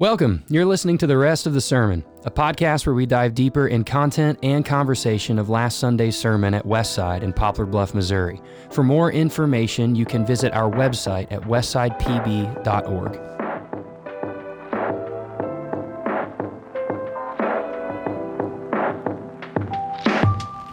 Welcome. You're listening to the rest of the sermon, a podcast where we dive deeper in content and conversation of last Sunday's sermon at Westside in Poplar Bluff, Missouri. For more information, you can visit our website at westsidepb.org.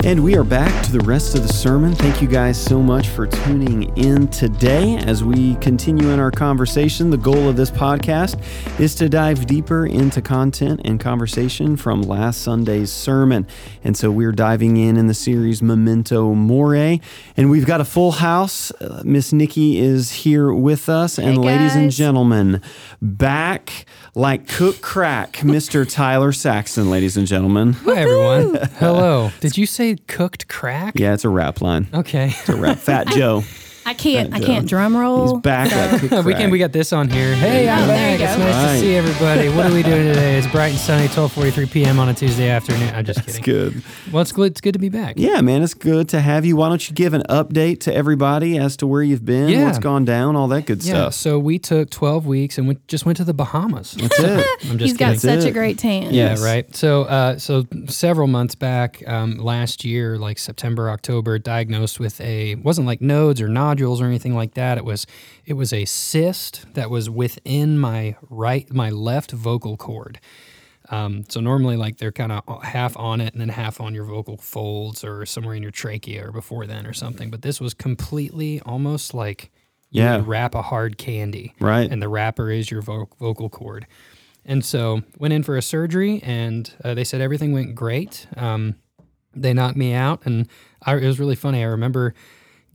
And we are back to the rest of the sermon. Thank you guys so much for tuning in today as we continue in our conversation. The goal of this podcast is to dive deeper into content and conversation from last Sunday's sermon. And so we're diving in in the series Memento Mori. And we've got a full house. Uh, Miss Nikki is here with us. And Hey, ladies and gentlemen, back like cook crack, Mr. Tyler Saxon, ladies and gentlemen. Hi, everyone. Hello. Did you say cooked crack? Yeah, it's a rap line. Okay. It's a rap. Fat Joe. I can't. I can't drum roll. He's roll. back like we can. We got this on here. Hey, I'm Oh, back. It's nice Right. to see everybody. What are we doing today? It's bright and sunny, 12:43 p.m. on a Tuesday afternoon. I'm just It's kidding. It's good. Well, it's good. It's good to be back. Yeah, man, it's good to have you. Why don't you give an update to everybody as to where you've been, Yeah. what's gone down, all that good Yeah. stuff. So we took 12 weeks and we just went to the Bahamas. That's it. I'm just He's got kidding. such it. a great tan. Yeah, Yes. right. So, uh, so several months back, um, last year, like September, October, diagnosed with a wasn't like nodes or nodules or anything like that. It was it was a cyst that was within my right my left vocal cord. Um, so normally, like they're kind of half on it and then half on your vocal folds or somewhere in your trachea or before then or something. But this was completely almost like you Yeah. would wrap a hard candy, Right. And the wrapper is your vo- vocal cord. And so went in for a surgery, and uh, they said everything went great. Um, they knocked me out, and I, it was really funny. I remember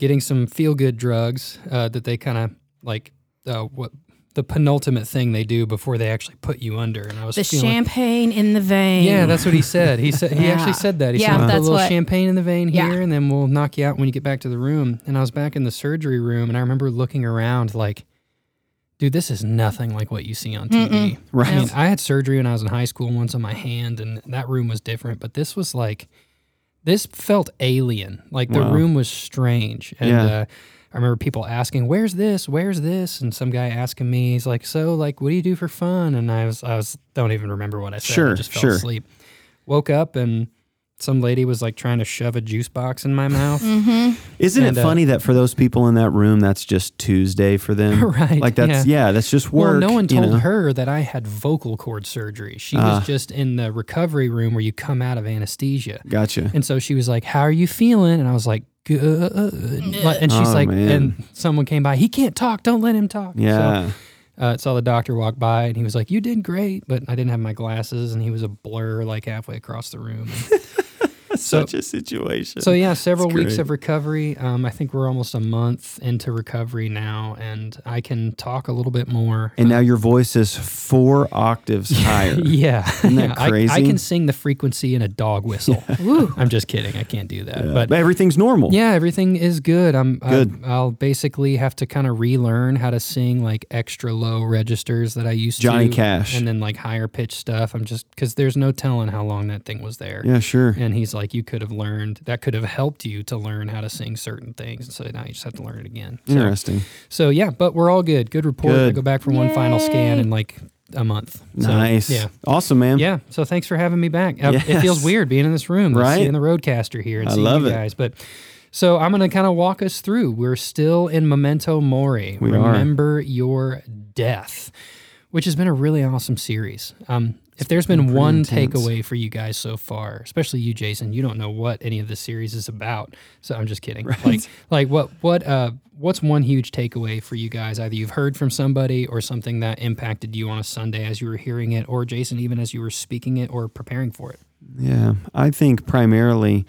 getting some feel good drugs uh, that they kind of like uh, what the penultimate thing they do before they actually put you under. And I was The feeling, champagne in the vein. yeah, that's what he said. He said he Yeah. actually said that. He Yeah, said, "Put a little what- champagne in the vein Yeah. here, and then we'll knock you out when you get back to the room." And I was back in the surgery room, and I remember looking around like, "Dude, this is nothing like what you see on TV." Right. I mean, I had surgery when I was in high school once on my hand, and that room was different. But this was like, this felt alien. Like the Wow. room was strange. And Yeah. uh, I remember people asking, "Where's this? Where's this?" And some guy asking me, he's like, "So, like, what do you do for fun?" And I was, I was, don't even remember what I said. I Sure, just fell sure. asleep. Woke up and some lady was like trying to shove a juice box in my mouth. Mm-hmm. Isn't And, it uh, funny that for those people in that room, that's just Tuesday for them? Right, Like that's, yeah, that's just work. Well, no one you told know? her that I had vocal cord surgery. She Ah. was just in the recovery room where you come out of anesthesia. Gotcha. And so she was like, "How are you feeling?" And I was like, "Good." And she's Oh, like, man. and someone came by. He can't talk. Don't let him talk. Yeah. So, uh, saw the doctor walk by, and he was like, "You did great," but I didn't have my glasses, and he was a blur like halfway across the room. Such a situation. so yeah, several weeks great. of recovery. Um, I think we're almost a month into recovery now, and I can talk a little bit more. and now your voice is four octaves higher. Yeah, Isn't that yeah. I- I, can sing the frequency in a dog whistle. I'm just kidding. I can't do that. But But everything's normal. yeah, everything is good. I'm Good. I, I'll basically have to kind of relearn how to sing like extra low registers that I used Johnny to, Cash. and then like higher pitch stuff. I'm just because there's no telling how long that thing was there. Yeah, sure. And he's like, you could have learned that could have helped you to learn how to sing certain things. And so now you just have to learn it again. So, Interesting. so yeah, but we're all good. Good report. I go back for one final scan Yay. in like a month. So, nice. Yeah. Awesome, man. Yeah. So thanks for having me back. Uh, It feels weird being in this room, Right? seeing the RodeCaster here and I seeing love you it. guys. But so I'm going to kind of walk us through. We're still in Memento Mori. We are. Remember your death, which has been a really awesome series. Um, if there's been, one intense. takeaway for you guys so far, especially you, Jason, you don't know what any of this series is about. So I'm just kidding. Like, like what, what, uh, what's one huge takeaway for you guys? Either you've heard from somebody or something that impacted you on a Sunday as you were hearing it, or Jason, even as you were speaking it or preparing for it. Yeah, I think primarily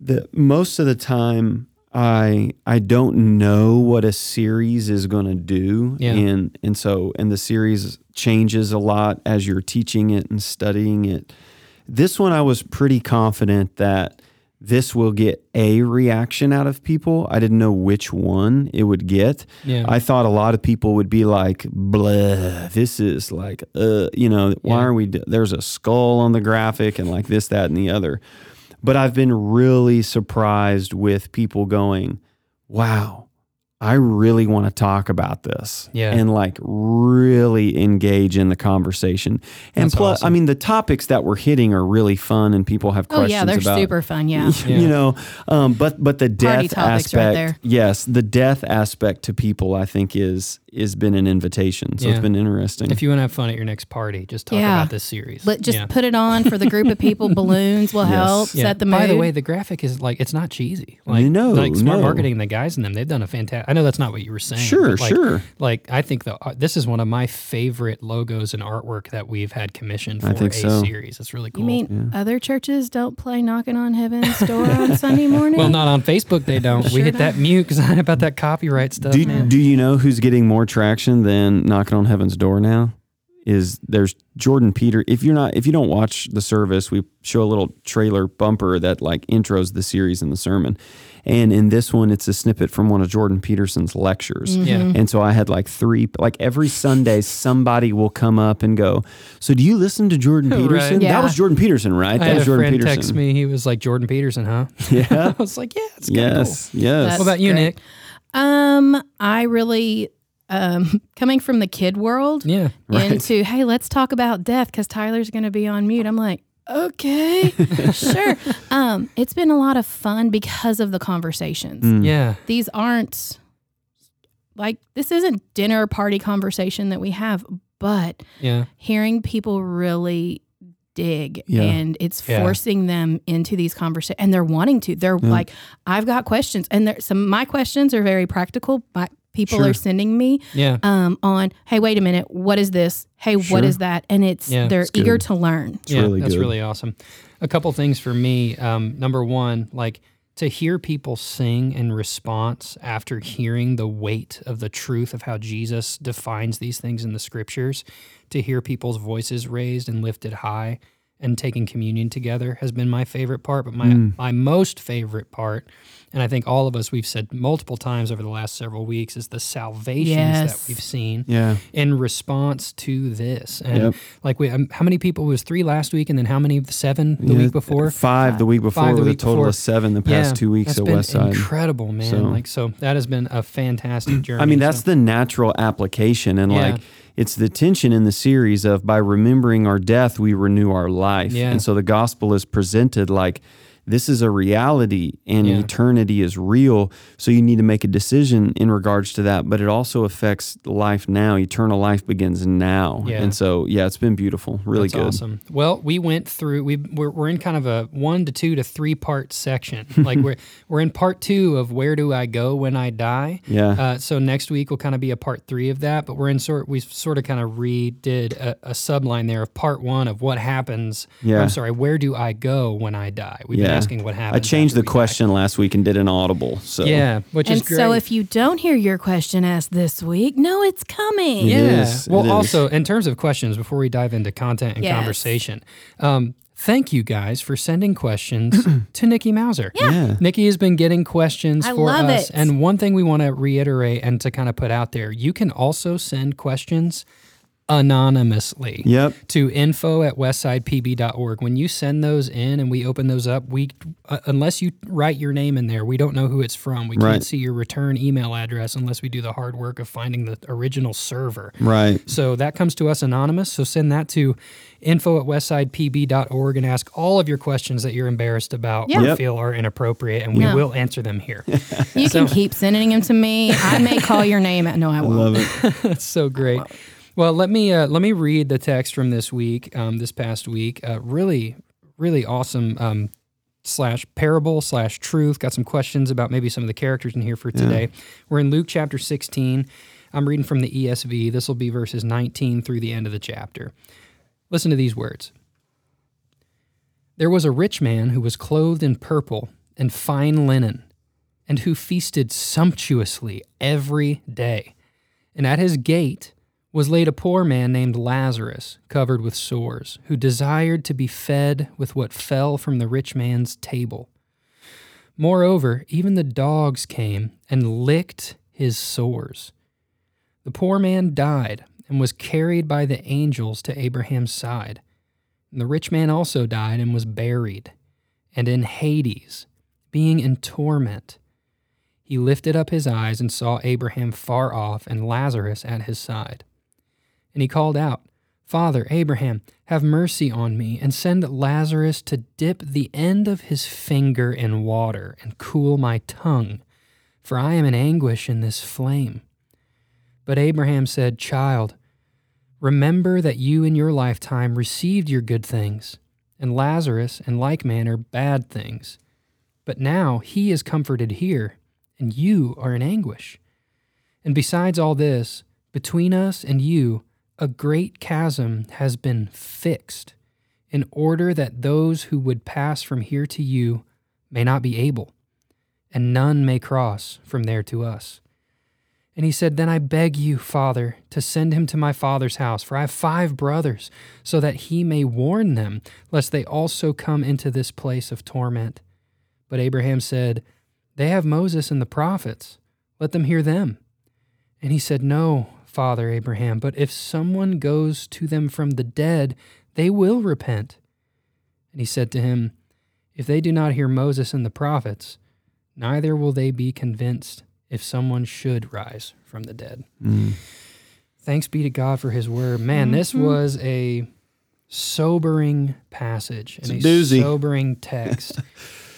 the most of the time I I don't know what a series is going to do Yeah. and and so and the series changes a lot as you're teaching it and studying it. This one I was pretty confident that this will get a reaction out of people. I didn't know which one it would get. Yeah. I thought a lot of people would be like, blah, this is like, uh, you know, why Yeah. are we, d- there's a skull on the graphic and like this, that, and the other. But I've been really surprised with people going, wow, I really want to talk about this. Yeah. And like really engage in the conversation. And That's plus, awesome. I mean, the topics that we're hitting are really fun and people have questions. Oh yeah, they're about. super fun. Yeah. You know, um, but but the Party death topics right aspect, there. yes, the death aspect to people, I think is is been an invitation. So Yeah. it's been interesting. If you want to have fun at your next party, just talk Yeah. about this series. But just Yeah. put it on for the group of people. Balloons will Yes. help Yeah. set the mood. By the way, the graphic is like it's not cheesy. Like No, like smart no. marketing, the guys in them, they've done a fantastic. I know that's not what you were saying. Sure, like, sure. Like I think the uh, this is one of my favorite logos and artwork that we've had commissioned for I think a so. series. It's really cool. you mean other churches don't play knocking on heaven's door on Sunday morning? well, not on Facebook. They don't. we Sure hit that mute because I about that copyright stuff, do, man. do you know who's getting more traction than knocking on heaven's door now? Is there's Jordan Peter. If you're not, if you don't watch the service, we show a little trailer bumper that like intros the series and the sermon. And in this one, it's a snippet from one of Jordan Peterson's lectures. Mm-hmm. Yeah. And so I had like three, like every Sunday, somebody will come up and go, So do you listen to Jordan Right. Peterson? Yeah. That was Jordan Peterson, right? I that had was a Jordan friend Peterson. text me. He was like Jordan Peterson, huh? Yeah. I was like, yeah, it's kind of yes. Yes. That's What about you, great. Nick? Um, I really um coming from the kid world Yeah. Right. into hey, let's talk about death because Tyler's going to be on mute. I'm like, okay, sure. Um, it's been a lot of fun because of the conversations. Mm. Yeah. These aren't like this isn't dinner party conversation that we have, but Yeah. hearing people really dig Yeah. and it's Yeah. forcing them into these conversations and they're wanting to they're Yeah. like i've got questions and there some my questions are very practical my people Sure. are sending me Yeah. um on hey wait a minute what is this hey Sure. what is that and it's Yeah. they're It's good. eager to learn It's yeah, really that's good. really awesome. A couple things for me. Um, number one, like to hear people sing in response after hearing the weight of the truth of how Jesus defines these things in the scriptures, to hear people's voices raised and lifted high and taking communion together has been my favorite part. But my, Mm. my most favorite part, and I think all of us, we've said multiple times over the last several weeks, is the salvations that we've seen Yeah. in response to this. And Yep. like we, um, how many people it was three last week, and then how many of the seven the Yeah, week before? Five the week before Five the with week a total before. of seven the past two weeks that's at been Westside. incredible, man. So- like so, that has been a fantastic journey. I mean, that's So- the natural application. And Yeah. like, it's the tension in the series of by remembering our death, we renew our life. Yeah. And so the gospel is presented like this is a reality and Yeah. eternity is real. So you need to make a decision in regards to that. But it also affects life now. Eternal life begins now. Yeah. And so, yeah, it's been beautiful. Really That's good. awesome. Well, we went through. We we're, we're in kind of a one to two to three part section. like we're we're in part two of where do I go when I die. Yeah. Uh, so next week will kind of be a part three of that. But we're in sort. We sort of kind of redid a, a subline there of part one of what happens. Yeah. I'm sorry. Where do I go when I die? We've Yeah. Asking what happens. I changed the we die. question last week and did an audible. So Yeah, which and is great. so if you don't hear your question asked this week no, it's coming Yeah. Yeah. is, it Well, is. also in terms of questions, before we dive into content and Yes. conversation, um, thank you guys for sending questions to Nikki Mauser. Yeah. Nikki has been getting questions I for love us. it. And one thing we want to reiterate and to kind of put out there, you can also send questions anonymously Yep. to info at westsidepb.org. When you send those in and we open those up, we uh, unless you write your name in there, we don't know who it's from. We Right. can't see your return email address unless we do the hard work of finding the original server. Right. So that comes to us anonymous. So send that to info at westsidepb.org and ask all of your questions that you're embarrassed about Yeah. or Yep. feel are inappropriate, and we No. will answer them here. you can keep sending them to me i may call your name at no i won't Love it. That's so great. Well, let me uh, let me read the text from this week, um, this past week. Uh, really, really awesome um, slash parable slash truth. Got some questions about maybe some of the characters in here for today. We're in Luke chapter 16. I'm reading from the ESV. This will be verses 19 through the end of the chapter. Listen to these words. There was a rich man who was clothed in purple and fine linen, and who feasted sumptuously every day. And at his gate was laid a poor man named Lazarus, covered with sores, who desired to be fed with what fell from the rich man's table. Moreover, even the dogs came and licked his sores. The poor man died and was carried by the angels to Abraham's side. And the rich man also died and was buried, and in Hades, being in torment, he lifted up his eyes and saw Abraham far off and Lazarus at his side. And he called out, Father, Abraham, have mercy on me, and send Lazarus to dip the end of his finger in water and cool my tongue, for I am in anguish in this flame. But Abraham said, Child, remember that you in your lifetime received your good things, and Lazarus in like manner bad things. But now he is comforted here and you are in anguish. And besides all this, between us and you, a great chasm has been fixed, in order that those who would pass from here to you may not be able, and none may cross from there to us. And he said, Then I beg you, Father, to send him to my father's house, for I have five brothers, so that he may warn them, lest they also come into this place of torment. But Abraham said, they have Moses and the prophets. Let them hear them. And he said, No, Father Abraham, but if someone goes to them from the dead, they will repent. And he said to him, If they do not hear Moses and the prophets, neither will they be convinced if someone should rise from the dead. Mm. Thanks be to God for his word. Man, mm-hmm. this was a sobering passage and a, a sobering text.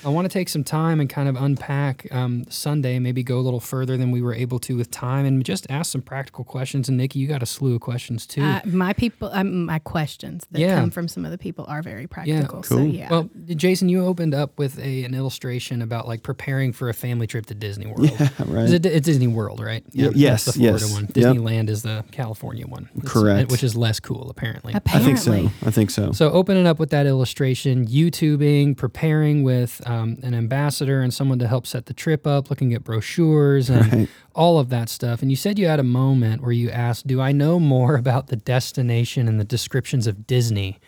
I want to take some time and kind of unpack um, Sunday, maybe go a little further than we were able to with time, and just ask some practical questions. And Nikki, you got a slew of questions too. Uh, my people, um, my questions that yeah. come from some of the people are very practical. Yeah, cool. So, yeah. Well, Jason, you opened up with a an illustration about like preparing for a family trip to Disney World. Yeah, right. It's, it's Disney World, right? Yeah. Yes. That's the Florida yes. one. Disneyland yep. is the California one. It's, Correct. Which is less cool, apparently. Apparently. I think so. I think so. So opening up with that illustration, YouTubing, preparing with um, Um, an ambassador ambassador and someone to help set the trip up, looking at brochures and right. all of that stuff. And you said you had a moment where you asked, Do I know more about the destination and the descriptions of Disney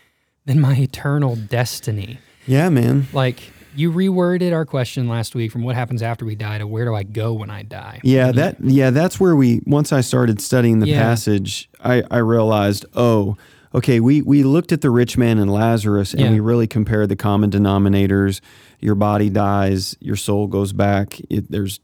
than my eternal destiny? Yeah, man. Like, you reworded our question last week from what happens after we die to where do I go when I die? Yeah, that yeah, that's where we once I started studying the yeah. passage, I, I realized, oh, okay, we we looked at the rich man and Lazarus and yeah. we really compared the common denominators your body dies, your soul goes back. It, there's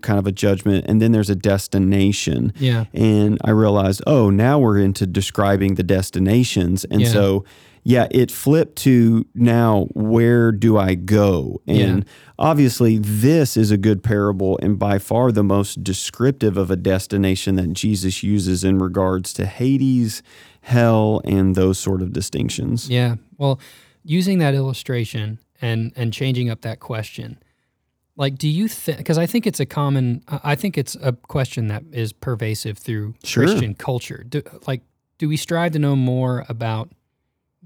kind of a judgment, and then there's a destination. Yeah. And I realized, oh, now we're into describing the destinations, and yeah. so yeah, it flipped to now where do I go? And yeah. obviously, this is a good parable and by far the most descriptive of a destination that Jesus uses in regards to Hades, hell, and those sort of distinctions. Yeah. Well, using that illustration, and and changing up that question. Like do you think because i think it's a common i think it's a question that is pervasive through sure. christian culture. Do, like do we strive to know more about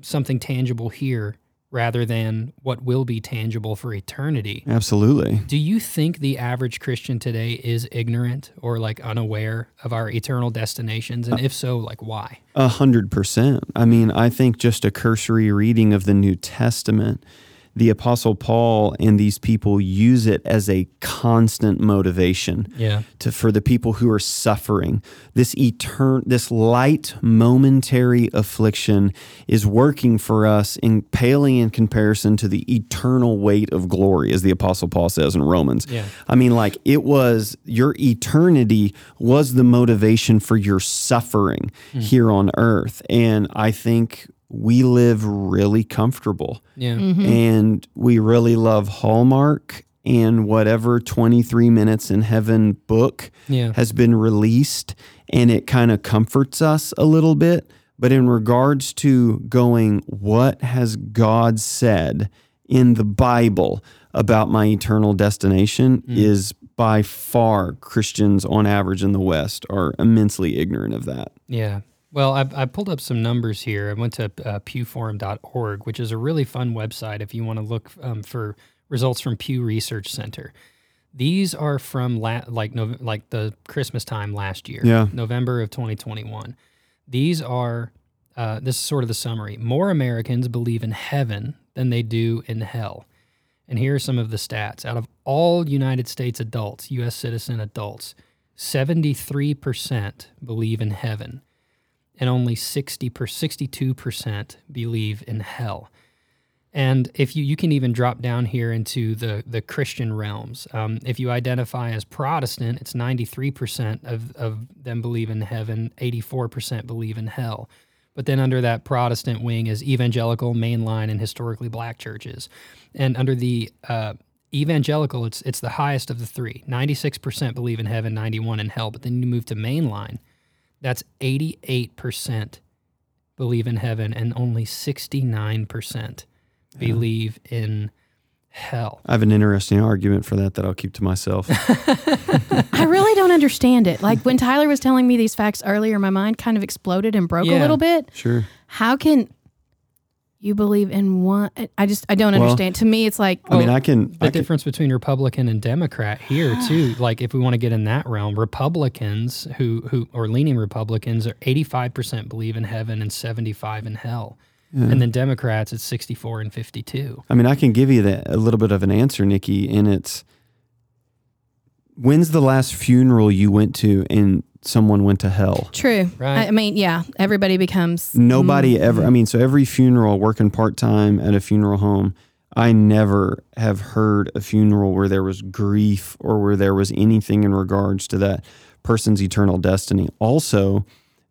something tangible here rather than what will be tangible for eternity? Absolutely. Do you think the average christian today is ignorant or like unaware of our eternal destinations? And uh, if so like why? A hundred percent. I mean i think just a cursory reading of the new testament the apostle paul and these people use it as a constant motivation yeah. to for the people who are suffering this etern this light momentary affliction is working for us in paling in comparison to the eternal weight of glory as the apostle paul says in romans yeah. i mean like it was your eternity was the motivation for your suffering mm. here on earth and i think we live really comfortable. Yeah. Mm-hmm. And we really love Hallmark and whatever 23 minutes in heaven book yeah. has been released and it kind of comforts us a little bit. But in regards to going, what has God said in the Bible about my eternal destination mm. is by far Christians on average in the West are immensely ignorant of that. Yeah. Well, I, I, pulled up some numbers here. I went to uh, pewforum.org, which is a really fun website if you want to look um, for results from Pew Research Center. These are from la- like no- like the Christmas time last year, yeah. November of 2021. These are uh, this is sort of the summary. More Americans believe in heaven than they do in hell. And here are some of the stats. Out of all United States adults, U.S. citizen adults, 73% believe in heaven and only 60 per 62% believe in hell. And if you you can even drop down here into the the Christian realms. Um, if you identify as Protestant, it's ninety three percent of of them believe in heaven, eighty four percent believe in hell. But then under that Protestant wing is evangelical, mainline, and historically black churches. And under the uh, evangelical, it's it's the highest of the three. Ninety six percent believe in heaven, ninety one in hell. But then you move to mainline, that's eighty eight percent believe in heaven, and only sixty nine percent believe in hell. I have an interesting argument for that that I'll keep to myself. I really don't understand it. Like when Tyler was telling me these facts earlier, my mind kind of exploded and broke a little bit. sure. How can you believe in one? I just I don't Well, understand. To me, it's like I mean, I can. The I can difference between Republican and Democrat here too, like if we want to get in that realm, Republicans who who or leaning Republicans are eighty five percent believe in heaven and seventy five in hell, and then Democrats it's sixty four and fifty two. I mean, I can give you that a little bit of an answer, Nikki, and it's when's the last funeral you went to and someone went to hell? true. Right. I, I mean, yeah, everybody becomes Nobody mm. ever. I mean, so every funeral, working part time at a funeral home, I never have heard a funeral where there was grief or where there was anything in regards to that person's eternal destiny. Also,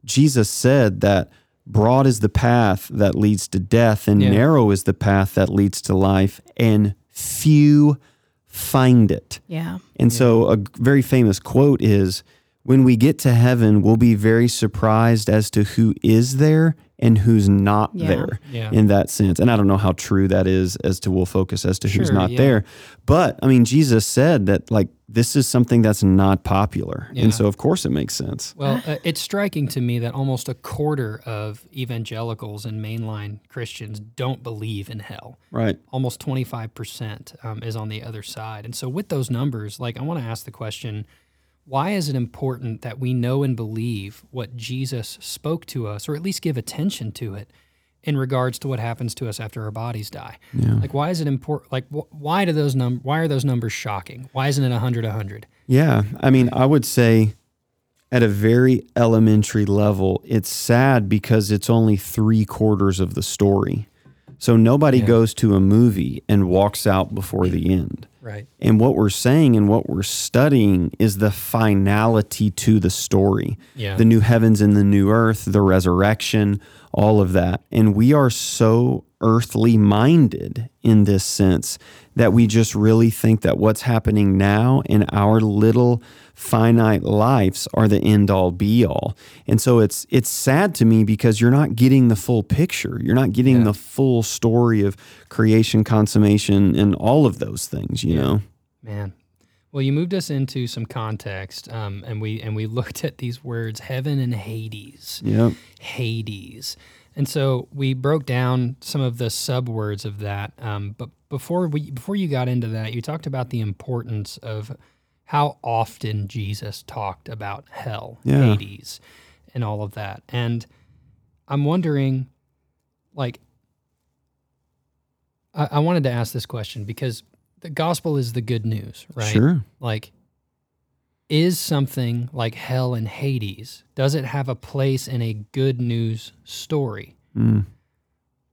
Jesus said that broad is the path that leads to death, and Yeah. narrow is the path that leads to life, and few find it. Yeah. And so, a very famous quote is When we get to heaven, we'll be very surprised as to who is there and who's not Yeah. there Yeah. in that sense. And I don't know how true that is as to we'll focus as to who's not yeah. there. But I mean, Jesus said that, like, this is something that's not popular. Yeah. And so, of course, it makes sense. Well, uh, it's striking to me that almost a quarter of evangelicals and mainline Christians don't believe in hell. Right. almost 25% um, is on the other side. And so, with those numbers, like I want to ask the question why is it important that we know and believe what Jesus spoke to us, or at least give attention to it in regards to what happens to us after our bodies die? Yeah. Like, why is it important? Like, wh- why do those num- Why are those numbers shocking? Why isn't it a 100 A 100? Yeah. I mean, I would say at a very elementary level, it's sad because it's only three quarters of the story. So nobody Yeah. goes to a movie and walks out before the end. Right. And what we're saying and what we're studying is the finality to the story Yeah. the new heavens and the new earth, the resurrection, all of that. And we are so earthly minded in this sense that we just really think that what's happening now in our little finite lives are the end all be all. And so it's it's sad to me because you're not getting the full picture. You're not getting Yeah. the full story of creation, consummation and all of those things, you know. Man. Well, you moved us into some context, um, and we and we looked at these words, heaven and Hades. Yep. Hades. And so we broke down some of the subwords of that. Um, but before we before you got into that, you talked about the importance of how often Jesus talked about hell, Yeah. Hades, and all of that. And I'm wondering, like, I, I wanted to ask this question because the gospel is the good news, right? Sure. like is something like hell and hades does it have a place in a good news story Mm.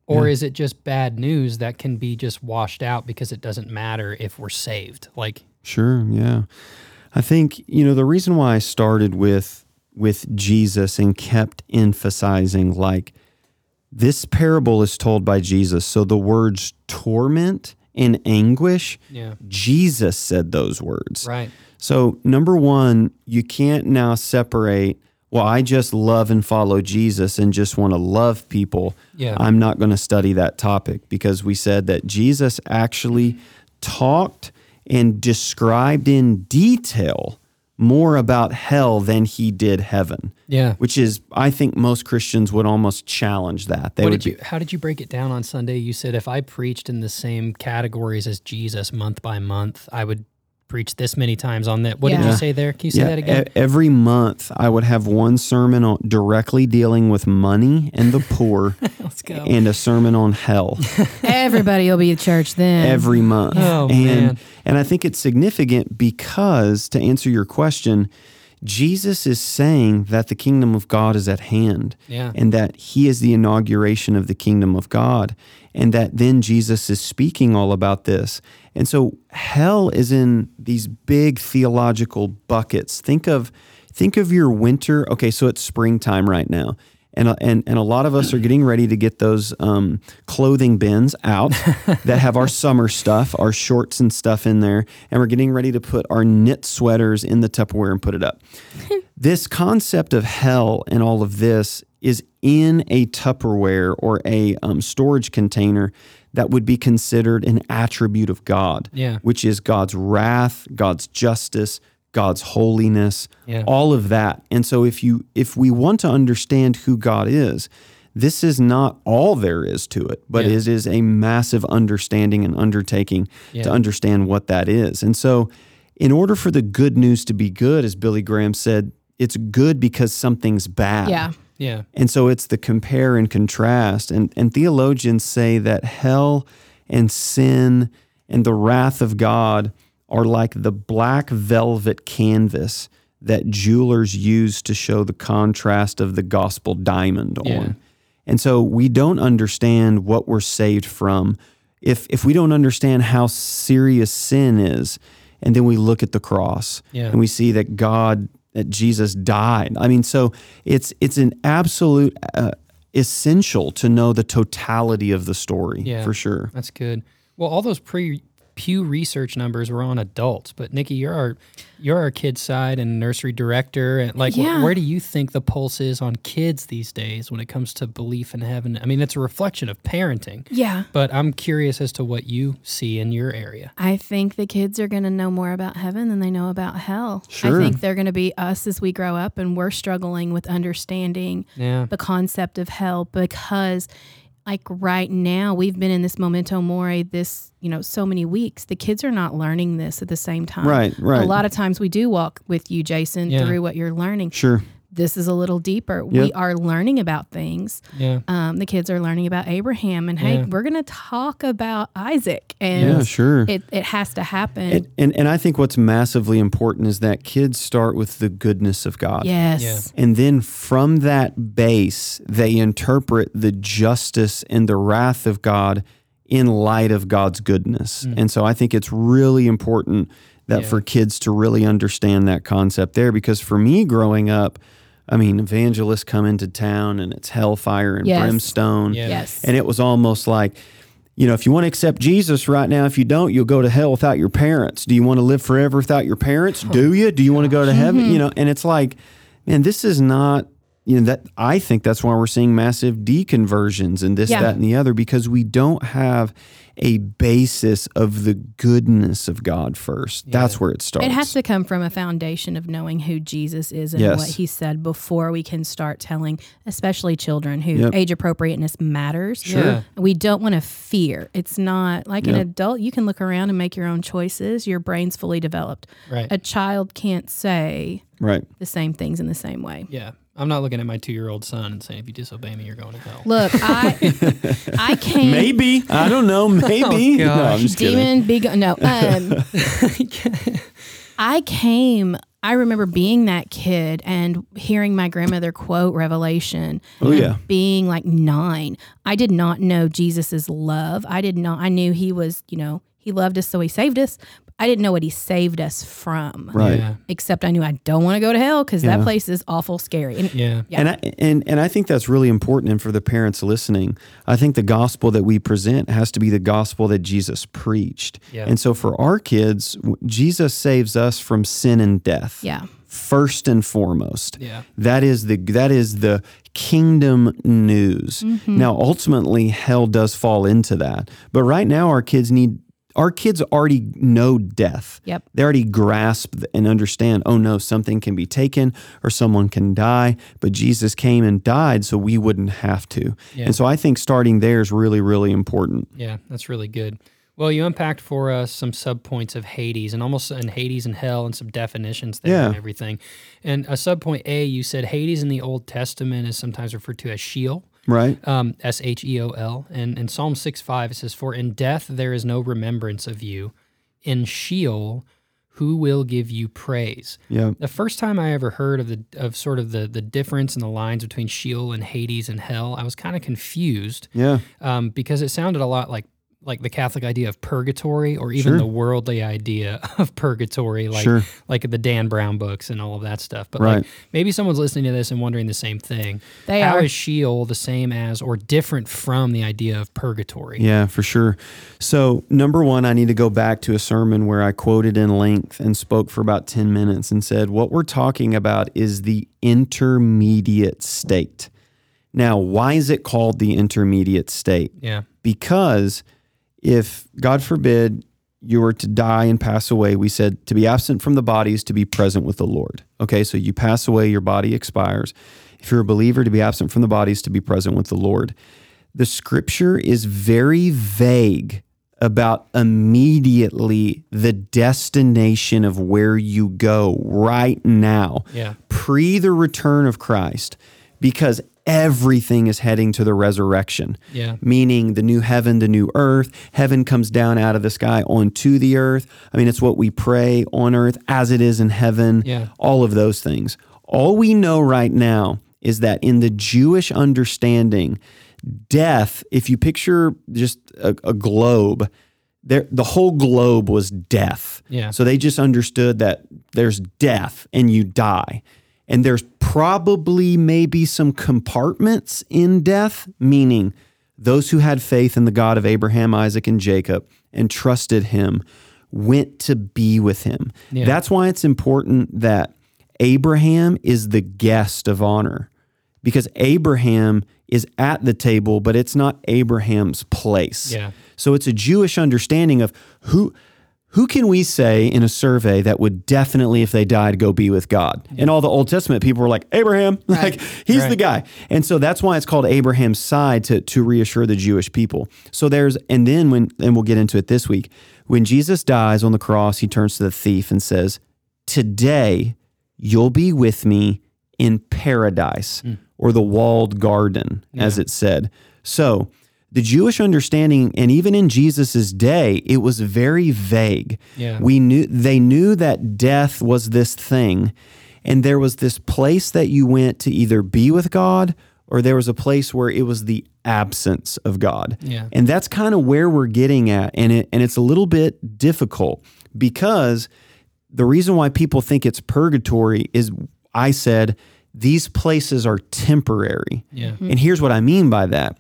or Yeah. is it just bad news that can be just washed out because it doesn't matter if we're saved like Sure, yeah. I think, you know, the reason why I started with with Jesus and kept emphasizing like this parable is told by Jesus. So the words torment and anguish, yeah Jesus said those words. right So, number one, you can't now separate, well, I just love and follow Jesus and just want to love people. Yeah. I'm not going to study that topic because we said that Jesus actually talked and described in detail more about hell than he did heaven, yeah which is, I think most Christians would almost challenge that. They what would did you, how did you break it down on Sunday? You said if I preached in the same categories as Jesus month by month, I would preach this many times on that. What did you say there? Can you say that again? e- every month I would have one sermon on directly dealing with money and the poor, Let's go. and a sermon on hell Everybody will be at church then. every month. Oh, and man. and I think it's significant because to answer your question, Jesus is saying that the kingdom of God is at hand Yeah. and that he is the inauguration of the kingdom of God and that then Jesus is speaking all about this. And so hell is in these big theological buckets. Think of think of your winter. Okay, so it's springtime right now. And, and, and a lot of us are getting ready to get those um, clothing bins out that have our summer stuff, our shorts and stuff in there. And we're getting ready to put our knit sweaters in the Tupperware and put it up. this concept of hell and all of this is in a Tupperware or a um, storage container that would be considered an attribute of God, Yeah. which is God's wrath, God's justice, God's holiness, Yeah. all of that. And so if you if we want to understand who God is, this is not all there is to it, but Yeah. it is a massive understanding and undertaking Yeah. to understand what that is. And so in order for the good news to be good, as Billy Graham said, it's good because something's bad. Yeah. Yeah. And so it's the compare and contrast. And, and theologians say that hell and sin and the wrath of God are like the black velvet canvas that jewelers use to show the contrast of the gospel diamond Yeah. on. And so we don't understand what we're saved from if if we don't understand how serious sin is, and then we look at the cross Yeah. and we see that God that Jesus died. I mean, so it's it's an absolute uh, essential to know the totality of the story Yeah. for sure. That's good. Well, all those pre Pew Research numbers were on adults, but Nikki, you're our you're our kids side and nursery director, and like, wh- where do you think the pulse is on kids these days when it comes to belief in heaven? I mean, it's a reflection of parenting, Yeah. but I'm curious as to what you see in your area. I think the kids are going to know more about heaven than they know about hell. Sure. I think they're going to be us as we grow up and we're struggling with understanding Yeah, the concept of hell because like right now we've been in this memento mori this you know so many weeks the kids are not learning this at the same time Right, right. a lot of times we do walk with you jason Yeah. through what you're learning Sure. This is a little deeper we are learning about things yeah, um, the kids are learning about abraham and hey Yeah. we're going to talk about isaac and Yeah, sure. it, it has to happen And, and and I think what's massively important is that kids start with the goodness of God. yes Yeah. And then from that base, they interpret the justice and the wrath of God in light of God's goodness. And so I think it's really important that Yeah. for kids to really understand that concept there. Because for me growing up, I mean, evangelists come into town and it's hellfire and Yes. brimstone. Yeah. yes And it was almost like, you know, if you want to accept Jesus right now, if you don't, you'll go to hell without your parents. Do you want to live forever without your parents? Do oh you? Do you want to go to heaven? You know, and it's like, man, this is not, you know, that I think that's why we're seeing massive deconversions and this, Yeah. that, and the other, because we don't have a basis of the goodness of God first. That's where it starts. It has to come from a foundation of knowing who Jesus is and Yes. what he said before we can start telling, especially children who Yep. age appropriateness matters. Sure. We don't want to fear. It's not like an adult, you can look around and make your own choices. Your brain's fully developed. right. A child can't say right. the same things in the same way. yeah, I'm not looking at my two year old son and saying, if you disobey me, you're going to hell. Look, I I can't Maybe. I don't know. Maybe. no, I'm gosh. just kidding. demon be go- no um i came i remember being that kid and hearing my grandmother quote revelation Oh, yeah. being like nine i did not know jesus's love i did not i knew he was you know he loved us so he saved us i didn't know what he saved us from Right. Yeah, except i knew i don't want to go to hell because Yeah. that place is awful scary and yeah, Yeah. And I and and I think that's really important. And for the parents listening, I think the gospel that we present has to be the gospel that Jesus preached. Yeah. And so for our kids, Jesus saves us from sin and death. yeah First and foremost. yeah, That is the that is the kingdom news. Mm-hmm. Now ultimately hell does fall into that. But right now our kids need our kids already know death. Yep. They already grasp and understand, oh no, something can be taken or someone can die, but Jesus came and died so we wouldn't have to. Yeah. And so I think starting there is really, really important. yeah. That's really good. Well, you unpacked for us some subpoints of Hades and almost and Hades and hell and some definitions there Yeah. and everything. And a subpoint A, you said Hades in the Old Testament is sometimes referred to as Sheol. Right? um, S H E O L. And in Psalm 6 5, it says, For in death there is no remembrance of you. In Sheol, who will give you praise. Yeah. The first time I ever heard of the of sort of the the difference in the lines between Sheol and Hades and hell, I was kind of confused Yeah. um, because it sounded a lot like like the Catholic idea of purgatory, or even Sure. the worldly idea of purgatory, like Sure. like the Dan Brown books and all of that stuff. But Right. like maybe someone's listening to this and wondering the same thing. They How are. is Sheol the same as or different from the idea of purgatory? Yeah, for sure. So, number one, I need to go back to a sermon where I quoted in length and spoke for about 10 minutes and said, What we're talking about is the intermediate state. Now, why is it called the intermediate state? Yeah. Because if, God forbid, you were to die and pass away, we said to be absent from the body is to be present with the Lord. Okay, so you pass away, your body expires. If you're a believer, to be absent from the body is to be present with the Lord. The scripture is very vague about immediately the destination of where you go right now Yeah. pre the return of Christ because everything is heading to the resurrection. Yeah. Meaning the new heaven, the new earth. Heaven comes down out of the sky onto the earth. I mean, it's what we pray on earth as it is in heaven. Yeah. All of those things. All we know right now is that in the Jewish understanding, death, if you picture just a, a globe, there, the whole globe was death. Yeah. So they just understood that there's death and you die. And there's probably maybe some compartments in death, meaning those who had faith in the God of Abraham, Isaac, and Jacob and trusted him went to be with him. Yeah. That's why it's important that Abraham is the guest of honor because Abraham is at the table, but it's not Abraham's place. Yeah. So it's a Jewish understanding of who who can we say in a survey that would definitely, if they died, go be with God? In all the Old Testament, people were like, Abraham, like he's the guy. And so that's why it's called Abraham's side to, to reassure the Jewish people. So there's, and then when, and we'll get into it this week, when Jesus dies on the cross, he turns to the thief and says, Today you'll be with me in paradise mm. or the walled garden, as it said. So the Jewish understanding, and even in Jesus's day, it was very vague. Yeah. We knew they knew that death was this thing, and there was this place that you went to either be with God or there was a place where it was the absence of God. Yeah. And that's kind of where we're getting at. And it and it's a little bit difficult because the reason why people think it's purgatory is I said these places are temporary. Yeah. Mm-hmm. And here's what I mean by that.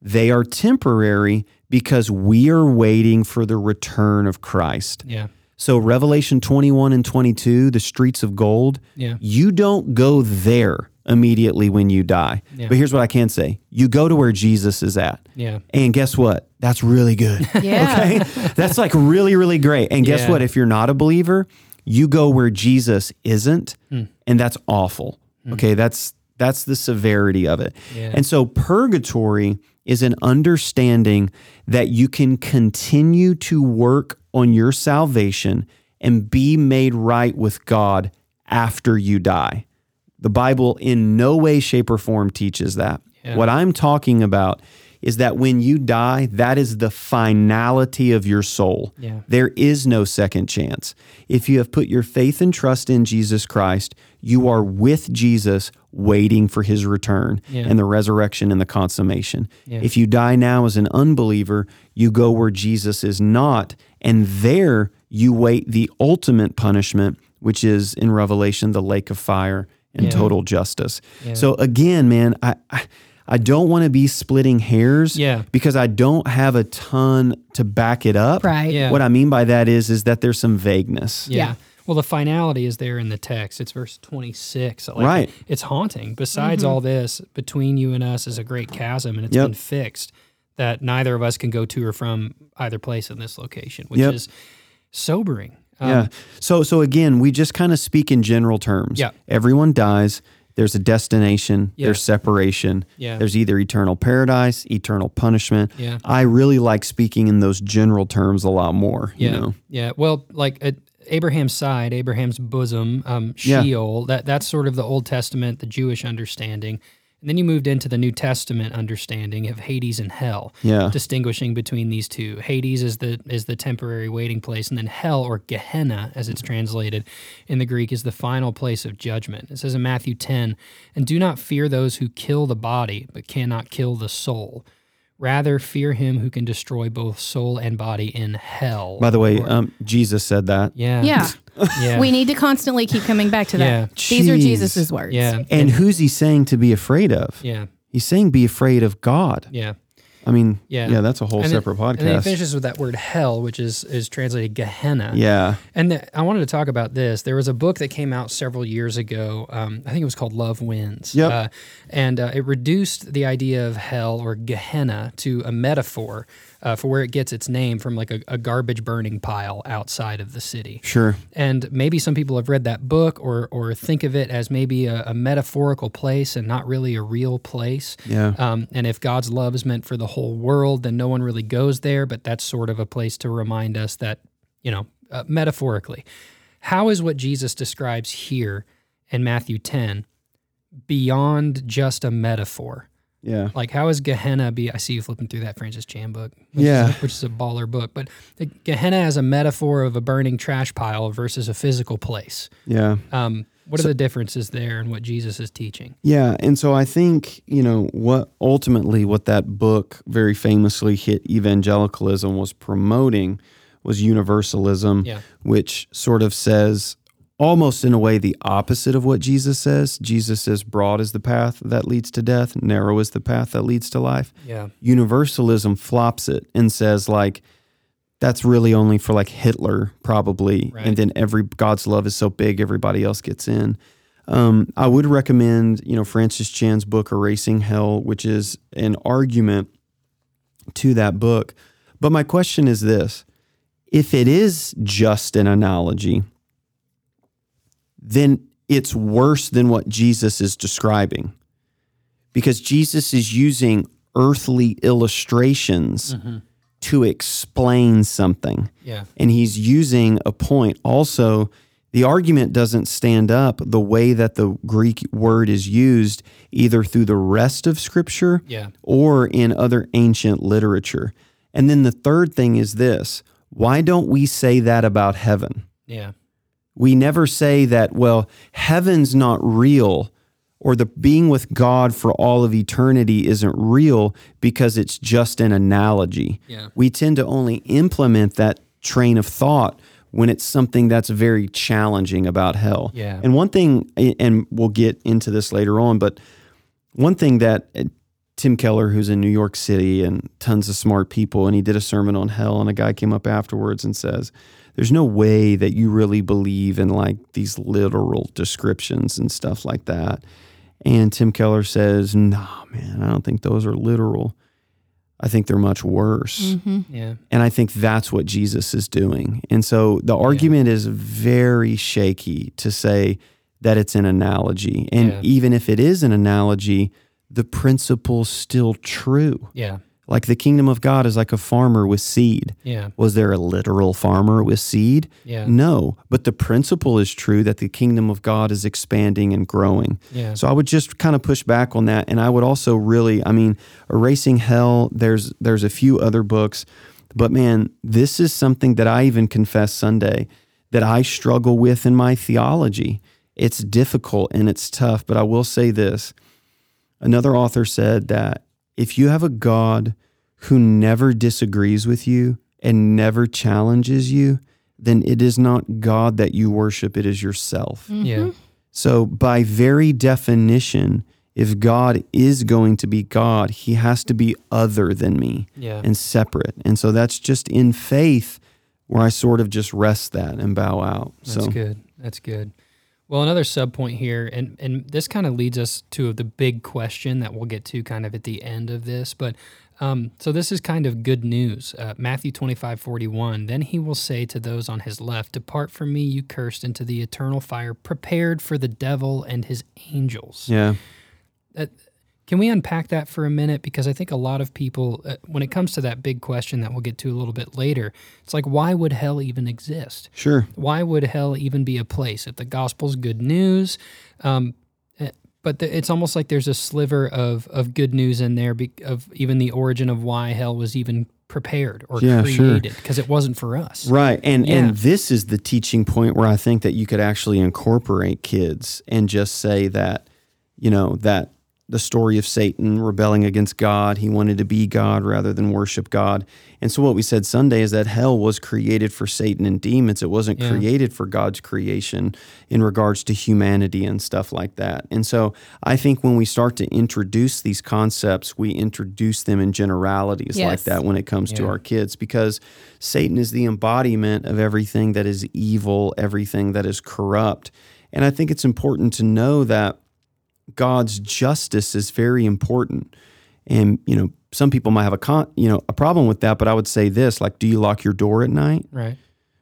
They are temporary because we are waiting for the return of Christ. Yeah. So Revelation 21 and 22, the streets of gold, Yeah. you don't go there immediately when you die. Yeah. But here's what I can say. You go to where Jesus is at. Yeah. And guess what? That's really good. Yeah. okay? That's like really, really great. And guess Yeah. what? If you're not a believer, you go where Jesus isn't, Hmm. and that's awful. Okay, that's that's the severity of it. Yeah. And so purgatory is an understanding that you can continue to work on your salvation and be made right with God after you die. The Bible in no way, shape, or form teaches that. Yeah. What I'm talking about is that when you die, that is the finality of your soul. Yeah. There is no second chance. If you have put your faith and trust in Jesus Christ, you are with Jesus waiting for his return Yeah. and the resurrection and the consummation. Yeah. If you die now as an unbeliever, you go where Jesus is not, and there you wait the ultimate punishment, which is in Revelation the lake of fire and Yeah. total justice. Yeah. So again, man, I, I I don't want to be splitting hairs Yeah. because I don't have a ton to back it up. Right. Yeah. What I mean by that is is that there's some vagueness. Yeah. Yeah. Well, the finality is there in the text. It's verse 26. Like, Right. It's haunting. Besides all this, between you and us is a great chasm, and it's Yep. been fixed that neither of us can go to or from either place in this location, which Yep. is sobering. Um, Yeah. So so again, we just kind of speak in general terms. Yeah. Everyone dies. There's a destination. Yeah. There's separation. Yeah. There's either eternal paradise, eternal punishment. Yeah. I really like speaking in those general terms a lot more. Yeah. You know. Yeah. Well, like at Abraham's side, Abraham's bosom, um, Yeah. Sheol, that, that's sort of the Old Testament, the Jewish understanding. And then you moved into the New Testament understanding of Hades and hell, Yeah. distinguishing between these two. Hades is the is the temporary waiting place, and then hell or Gehenna, as it's translated in the Greek, is the final place of judgment. It says in Matthew 10, and do not fear those who kill the body, but cannot kill the soul. Rather, fear him who can destroy both soul and body in hell. By the way, Or- um, Jesus said that. yeah, Yeah. yeah, We need to constantly keep coming back to that. Yeah. These are Jeez. Jesus's words. yeah, And who's he saying to be afraid of? yeah, He's saying be afraid of God. yeah. I mean, Yeah. yeah, that's a whole And separate And it podcast. finishes with that word hell, which is is translated Gehenna. yeah. And th- I wanted to talk about this. There was a book that came out several years ago. Um, I think it was called Love Wins. Yep. Uh, and uh, it reduced the idea of hell or Gehenna to a metaphor uh, for where it gets its name from like a, a garbage burning pile outside of the city. Sure. And maybe some people have read that book or or think of it as maybe a, a metaphorical place and not really a real place. Yeah. Um, and if God's love is meant for the whole world, then no one really goes there. But that's sort of a place to remind us that, you know, uh, metaphorically, how is what Jesus describes here in Matthew 10 beyond just a metaphor? Yeah. Like, how is Gehenna be? I see you flipping through that Francis Chan book, which Yeah. is a, which is a baller book. But the Gehenna as a metaphor of a burning trash pile versus a physical place. Yeah. Um, what are the differences there and what Jesus is teaching? Yeah, and so I think you know what ultimately what that book very famously hit evangelicalism was promoting was universalism, Yeah. which sort of says almost in a way the opposite of what Jesus says. Jesus says broad is the path that leads to death, narrow is the path that leads to life. Yeah. Universalism flops it and says like that's really only for like Hitler probably, Right. and then every God's love is so big everybody else gets in. Um, I would recommend you know Francis Chan's book Erasing Hell, which is an argument to that book. But my question is this: if it is just an analogy, then it's worse than what Jesus is describing because Jesus is using earthly illustrations mm-hmm. to explain something. Yeah. And he's using a point. Also, the argument doesn't stand up the way that the Greek word is used, either through the rest of Scripture Yeah. or in other ancient literature. And then the third thing is this why don't we say that about heaven? Yeah. We never say that, well, heaven's not real or the being with God for all of eternity isn't real because it's just an analogy. Yeah. We tend to only implement that train of thought when it's something that's very challenging about hell. Yeah. And one thing, and we'll get into this later on, but one thing that uh, Tim Keller, who's in New York City and tons of smart people, and he did a sermon on hell, and a guy came up afterwards and says, There's no way that you really believe in like these literal descriptions and stuff like that. And Tim Keller says, Nah, man, I don't think those are literal. I think they're much worse. Mm-hmm. Yeah. And I think that's what Jesus is doing. And so the argument is very shaky to say that it's an analogy. And Yeah. even if it is an analogy, the principle's still true. Yeah. Like the kingdom of God is like a farmer with seed. Yeah. Was there a literal farmer with seed? Yeah. No, but the principle is true that the kingdom of God is expanding and growing. Yeah. So I would just kind of push back on that, and I would also really, I mean, erasing hell. There's there's a few other books, but man, this is something that I even confess Sunday that I struggle with in my theology. It's difficult and it's tough, but I will say this. Another author said that if you have a God who never disagrees with you and never challenges you, then it is not God that you worship, it is yourself. Mm-hmm. Yeah. So, by very definition, if God is going to be God, he has to be other than me Yeah. and separate. And so that's just in faith where I sort of just rest that and bow out. That's so, good. That's good. Well, another sub point here, and and this kind of leads us to the big question that we'll get to kind of at the end of this. But um, so this is kind of good news. Uh, Matthew twenty five forty one. Then he will say to those on his left, "Depart from me, you cursed, into the eternal fire prepared for the devil and his angels." yeah. Can we unpack that for a minute? Because I think a lot of people, uh, when it comes to that big question that we'll get to a little bit later, it's like, why would hell even exist? Sure. why would hell even be a place if the gospel's good news? Um, eh, but the, it's almost like there's a sliver of of good news in there be, of even the origin of why hell was even prepared or Yeah, created because it wasn't for us. Right. And Yeah. and this is the teaching point where I think that you could actually incorporate kids and just say that, you know, that the story of Satan rebelling against God, he wanted to be God rather than worship God. And so what we said Sunday is that hell was created for Satan and demons. It wasn't Yeah. created for God's creation in regards to humanity and stuff like that. And so I think when we start to introduce these concepts, we introduce them in generalities like that when it comes to our kids because Satan is the embodiment of everything that is evil, everything that is corrupt. And I think it's important to know that God's justice is very important. And, you know, some people might have a con, you know, a problem with that, but I would say this, like do you lock your door at night? Right.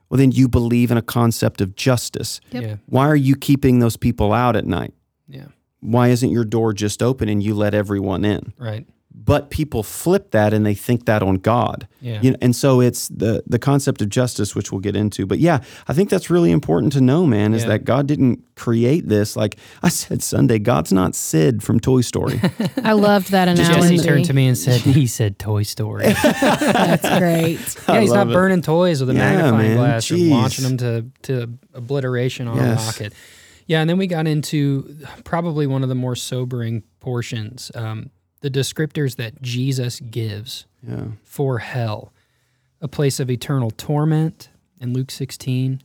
Well, then you believe in a concept of justice. Yep. Yeah. Why are you keeping those people out at night? Yeah. Why isn't your door just open and you let everyone in? Right. But people flip that and they think that on God. Yeah. You know, and so it's the the concept of justice, which we'll get into. But yeah, I think that's really important to know, man, is Yeah. that God didn't create this. Like I said Sunday, God's not Sid from Toy Story. I loved that analogy. Jesse analogy. turned to me and said, "He said Toy Story." That's great. yeah, he's not it. burning toys with a Yeah, magnifying man. glass Jeez. or launching them to to obliteration on Yes. a rocket. Yeah, and then we got into probably one of the more sobering portions, um, the descriptors that Jesus gives yeah. for hell, a place of eternal torment in Luke 16,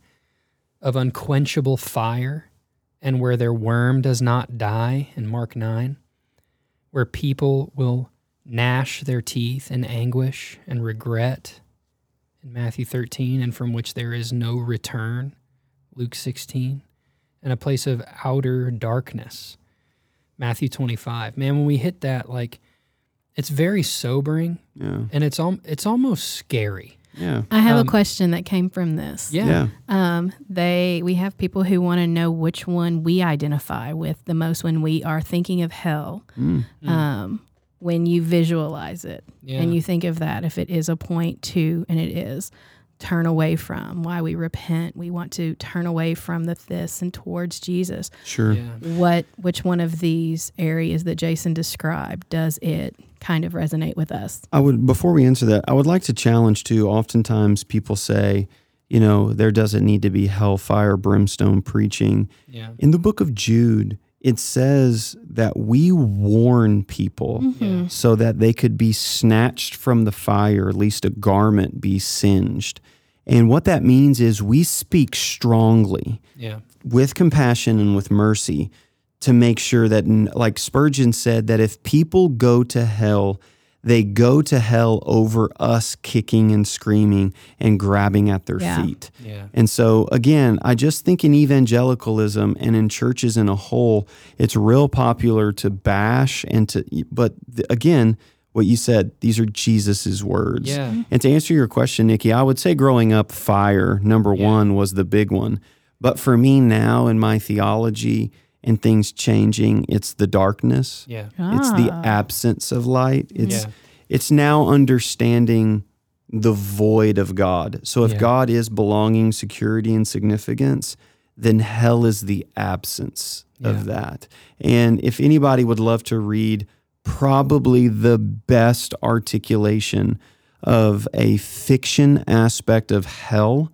of unquenchable fire, and where their worm does not die in Mark 9, where people will gnash their teeth in anguish and regret in Matthew 13, and from which there is no return, Luke 16, and a place of outer darkness, Matthew 25. Man, when we hit that, like, it's very sobering Yeah. and it's al- it's almost scary. Yeah. I have Um, a question that came from this. Yeah. Yeah. Um, they we have people who want to know which one we identify with the most when we are thinking of hell. Mm. Um, when you visualize it Yeah. and you think of that, if it is a point to, and it is, turn away from. Why we repent, we want to turn away from the this and towards Jesus. Sure. Yeah. What which one of these areas that Jason described does it kind of resonate with us? I would before we answer that, I would like to challenge too. Oftentimes people say, you know, there doesn't need to be hellfire, brimstone preaching. Yeah. In the book of Jude, it says that we warn people mm-hmm. Yeah. so that they could be snatched from the fire, at least a garment be singed. And what that means is we speak strongly Yeah. with compassion and with mercy to make sure that, like Spurgeon said, that if people go to hell, they go to hell over us kicking and screaming and grabbing at their Yeah. feet. Yeah. And so, again, I just think in evangelicalism and in churches in a whole, it's real popular to bash and to, but th- again, what you said, these are Jesus's words. Yeah. Mm-hmm. And to answer your question, Nikki, I would say growing up, fire, number Yeah. one, was the big one. But for me now in my theology and things changing, it's the darkness. Yeah. It's the Ah. absence of light. It's Yeah. it's now understanding the void of God. So if Yeah. God is belonging, security, and significance, then hell is the absence Yeah. of that. And if anybody would love to read probably the best articulation of a fiction aspect of hell,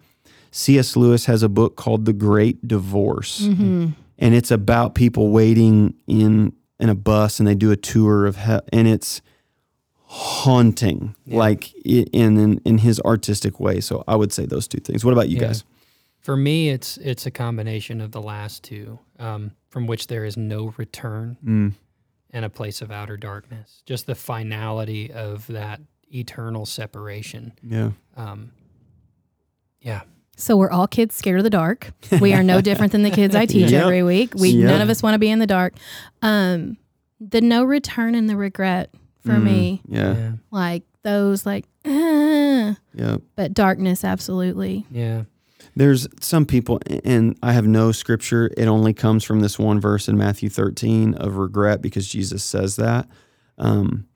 C.S. Lewis has a book called The Great Divorce Mm-hmm. And it's about people waiting in in a bus and they do a tour of hell and it's haunting Yeah. like in, in in his artistic way so i would say those two things what about you Yeah. guys For me, it's it's a combination of the last two, um, from which there is no return mm. and a place of outer darkness. Just the finality of that eternal separation. yeah Um, yeah. So we're all kids scared of the dark. We are no different than the kids I teach Yep. every week. We Yep. none of us want to be in the dark. Um, the no return and the regret for Mm. me, yeah like those, like, ah, yeah but darkness, absolutely. Yeah. there's some people and i have no scripture it only comes from this one verse in matthew 13 of regret because jesus says that um,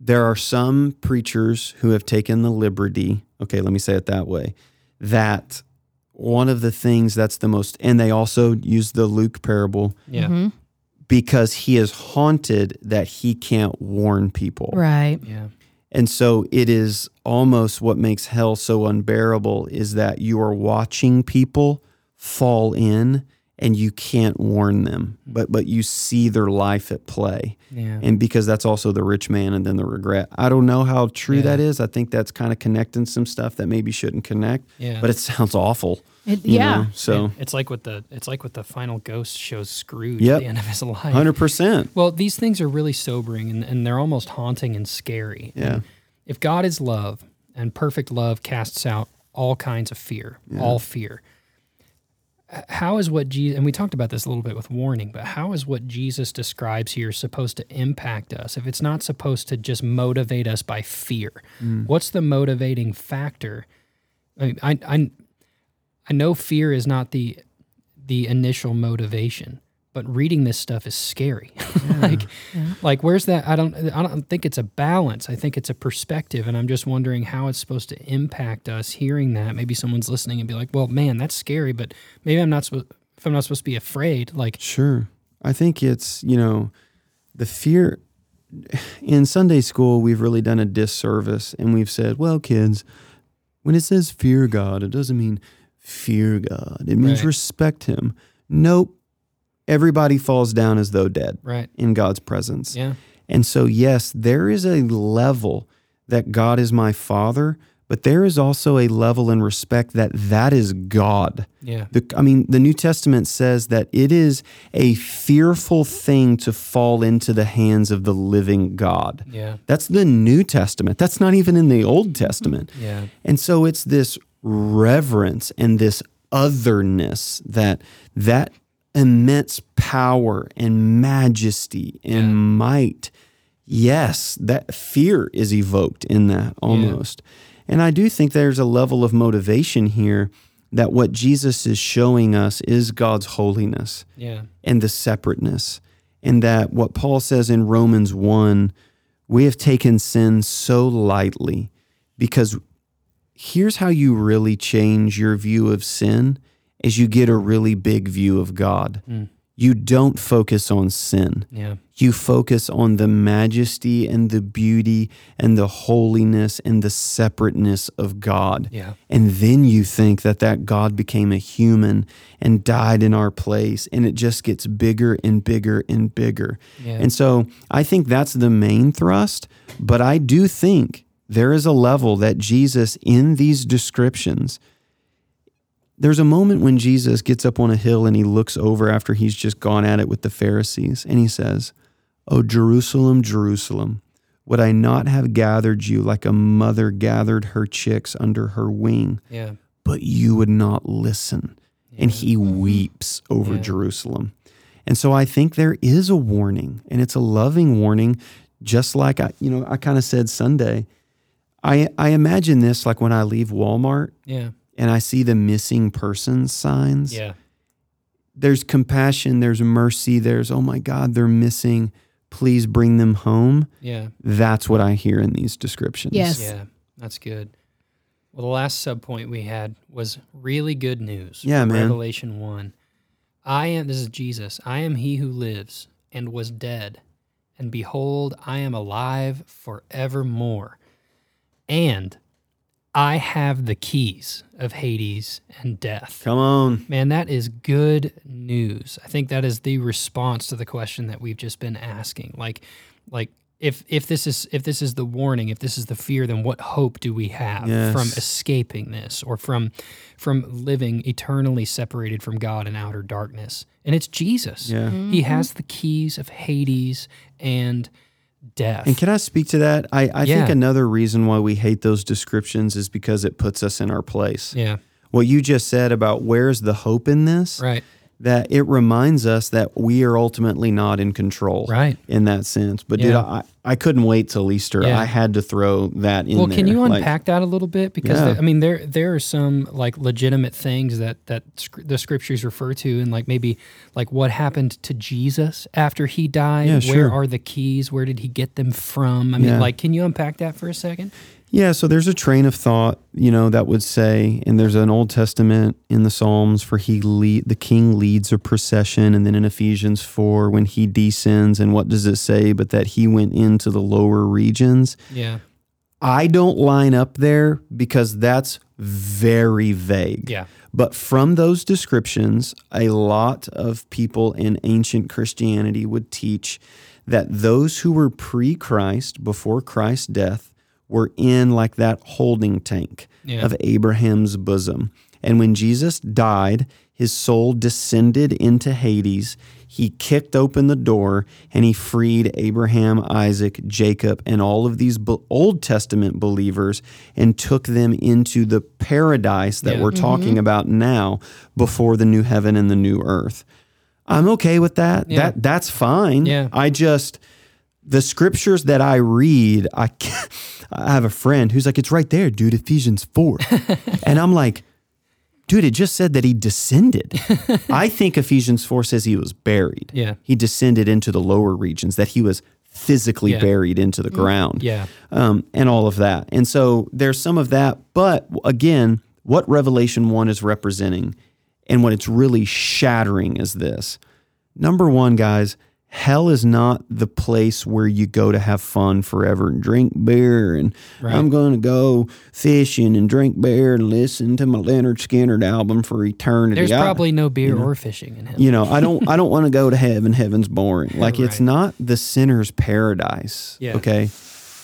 there are some preachers who have taken the liberty okay let me say it that way that one of the things that's the most and they also use the luke parable Yeah. Mhm. because he is haunted that he can't warn people. Right. Yeah. And so it is almost what makes hell so unbearable is that you are watching people fall in and you can't warn them, but but you see their life at play. Yeah. And because that's also the rich man and then the regret. I don't know how true Yeah. that is. I think that's kind of connecting some stuff that maybe shouldn't connect. Yeah. But it sounds awful. It, yeah. know? So Yeah, it's like what the it's like what the final ghost shows Scrooge Yep. at the end of his life. hundred percent. Well, these things are really sobering and, and they're almost haunting and scary. Yeah. And if God is love and perfect love casts out all kinds of fear, all fear, h- how is what Jesus, and we talked about this a little bit with warning, but how is what Jesus describes here supposed to impact us if it's not supposed to just motivate us by fear? Mm. What's the motivating factor? I mean, I, I, I know fear is not the the initial motivation, but reading this stuff is scary. like, like where's that? I don't. I don't think it's a balance. I think it's a perspective, and I'm just wondering how it's supposed to impact us hearing that. Maybe someone's listening and be like, "Well, man, that's scary," but maybe I'm not supposed. If I'm not supposed to be afraid, like, Sure. I think it's, you know, the fear in Sunday school, we've really done a disservice and we've said, well, kids, when it says fear God, it doesn't mean fear God. It means Right. respect him. Nope. Everybody falls down as though dead right? in God's presence. Yeah, And so, yes, there is a level that God is my father, but there is also a level in respect that that is God. yeah, The, I mean, the New Testament says that it is a fearful thing to fall into the hands of the living God. yeah, That's the New Testament. That's not even in the Old Testament. yeah, And so it's this reverence and this otherness that that immense power and majesty and Yeah. might. Yes, that fear is evoked in that almost. And I do think there's a level of motivation here that what Jesus is showing us is God's holiness yeah, and the separateness. And that what Paul says in Romans 1, we have taken sin so lightly because here's how you really change your view of sin is you get a really big view of God. Hmm. You don't focus on sin. yeah, You focus on the majesty and the beauty and the holiness and the separateness of God. yeah, And then you think that that God became a human and died in our place, and it just gets bigger and bigger and bigger. Yeah. And so I think that's the main thrust. But I do think there is a level that Jesus, in these descriptions, there's a moment when Jesus gets up on a hill and he looks over after he's just gone at it with the Pharisees, and he says, Oh, Jerusalem, Jerusalem, would I not have gathered you like a mother gathered her chicks under her wing? yeah, But you would not listen. And he mm-hmm. weeps over Yeah. Jerusalem. And so I think there is a warning, and it's a loving warning, just like I, you know, I kind of said Sunday. I I imagine this like when I leave Walmart yeah, and I see the missing persons signs yeah, there's compassion, there's mercy, there's, oh my God, they're missing. Please bring them home. yeah. That's what I hear in these descriptions. Yes. Yeah, that's good. Well, the last sub point we had was really good news. Yeah, man. Revelation 1. I am, this is Jesus, I am he who lives and was dead. And behold, I am alive forevermore. And I have the keys of Hades and death. Come on. Man, that is good news. I think that is the response to the question that we've just been asking. Like, like if if this is if this is the warning, if this is the fear, then what hope do we have Yes. from escaping this or from from living eternally separated from God in outer darkness? And it's Jesus. Yeah. He has the keys of Hades and death. And can I speak to that? I, I Yeah. think another reason why we hate those descriptions is because it puts us in our place. yeah. What you just said about where's the hope in this, Right. That it reminds us that we are ultimately not in control. Right. In that sense. But dude, I, I couldn't wait till Easter. Yeah. I had to throw that in Well, there. can you Like, unpack that a little bit? Because Yeah. I mean, there there are some like legitimate things that that the scriptures refer to, and like maybe like what happened to Jesus after he died. Yeah, Where sure. are the keys? Where did he get them from? I mean, Yeah. like, can you unpack that for a second? Yeah, so there's a train of thought, you know, that would say, and there's an Old Testament in the Psalms for he lead the king leads a procession, and then in Ephesians four when he descends, and what does it say? But that he went into the lower regions. Yeah, I don't line up there because that's very vague. yeah, But from those descriptions, a lot of people in ancient Christianity would teach that those who were pre Christ, before Christ's death, were in like that holding tank Yeah. of Abraham's bosom. And when Jesus died, his soul descended into Hades. He kicked open the door and he freed Abraham, Isaac, Jacob, and all of these Old Testament believers and took them into the paradise that Yeah. we're mm-hmm. talking about now before the new heaven and the new earth. I'm okay with that. Yeah. That that's fine. Yeah. I just the scriptures that I read, I I have a friend who's like, it's right there, dude, Ephesians 4. and I'm like, dude, it just said that he descended. I think Ephesians 4 says he was buried. Yeah. He descended into the lower regions, that he was physically Yeah. buried into the ground yeah, um, and all of that. And so there's some of that. But again, what Revelation 1 is representing and what it's really shattering is this. Number one, guys, hell is not the place where you go to have fun forever and drink beer and Right. I'm going to go fishing and drink beer and listen to my Lynyrd Skynyrd album for eternity. there's I- probably no beer or fishing in heaven. you know, I don't I don't want to go to heaven. Heaven's boring. Like it's not the sinner's paradise. Yeah. Okay.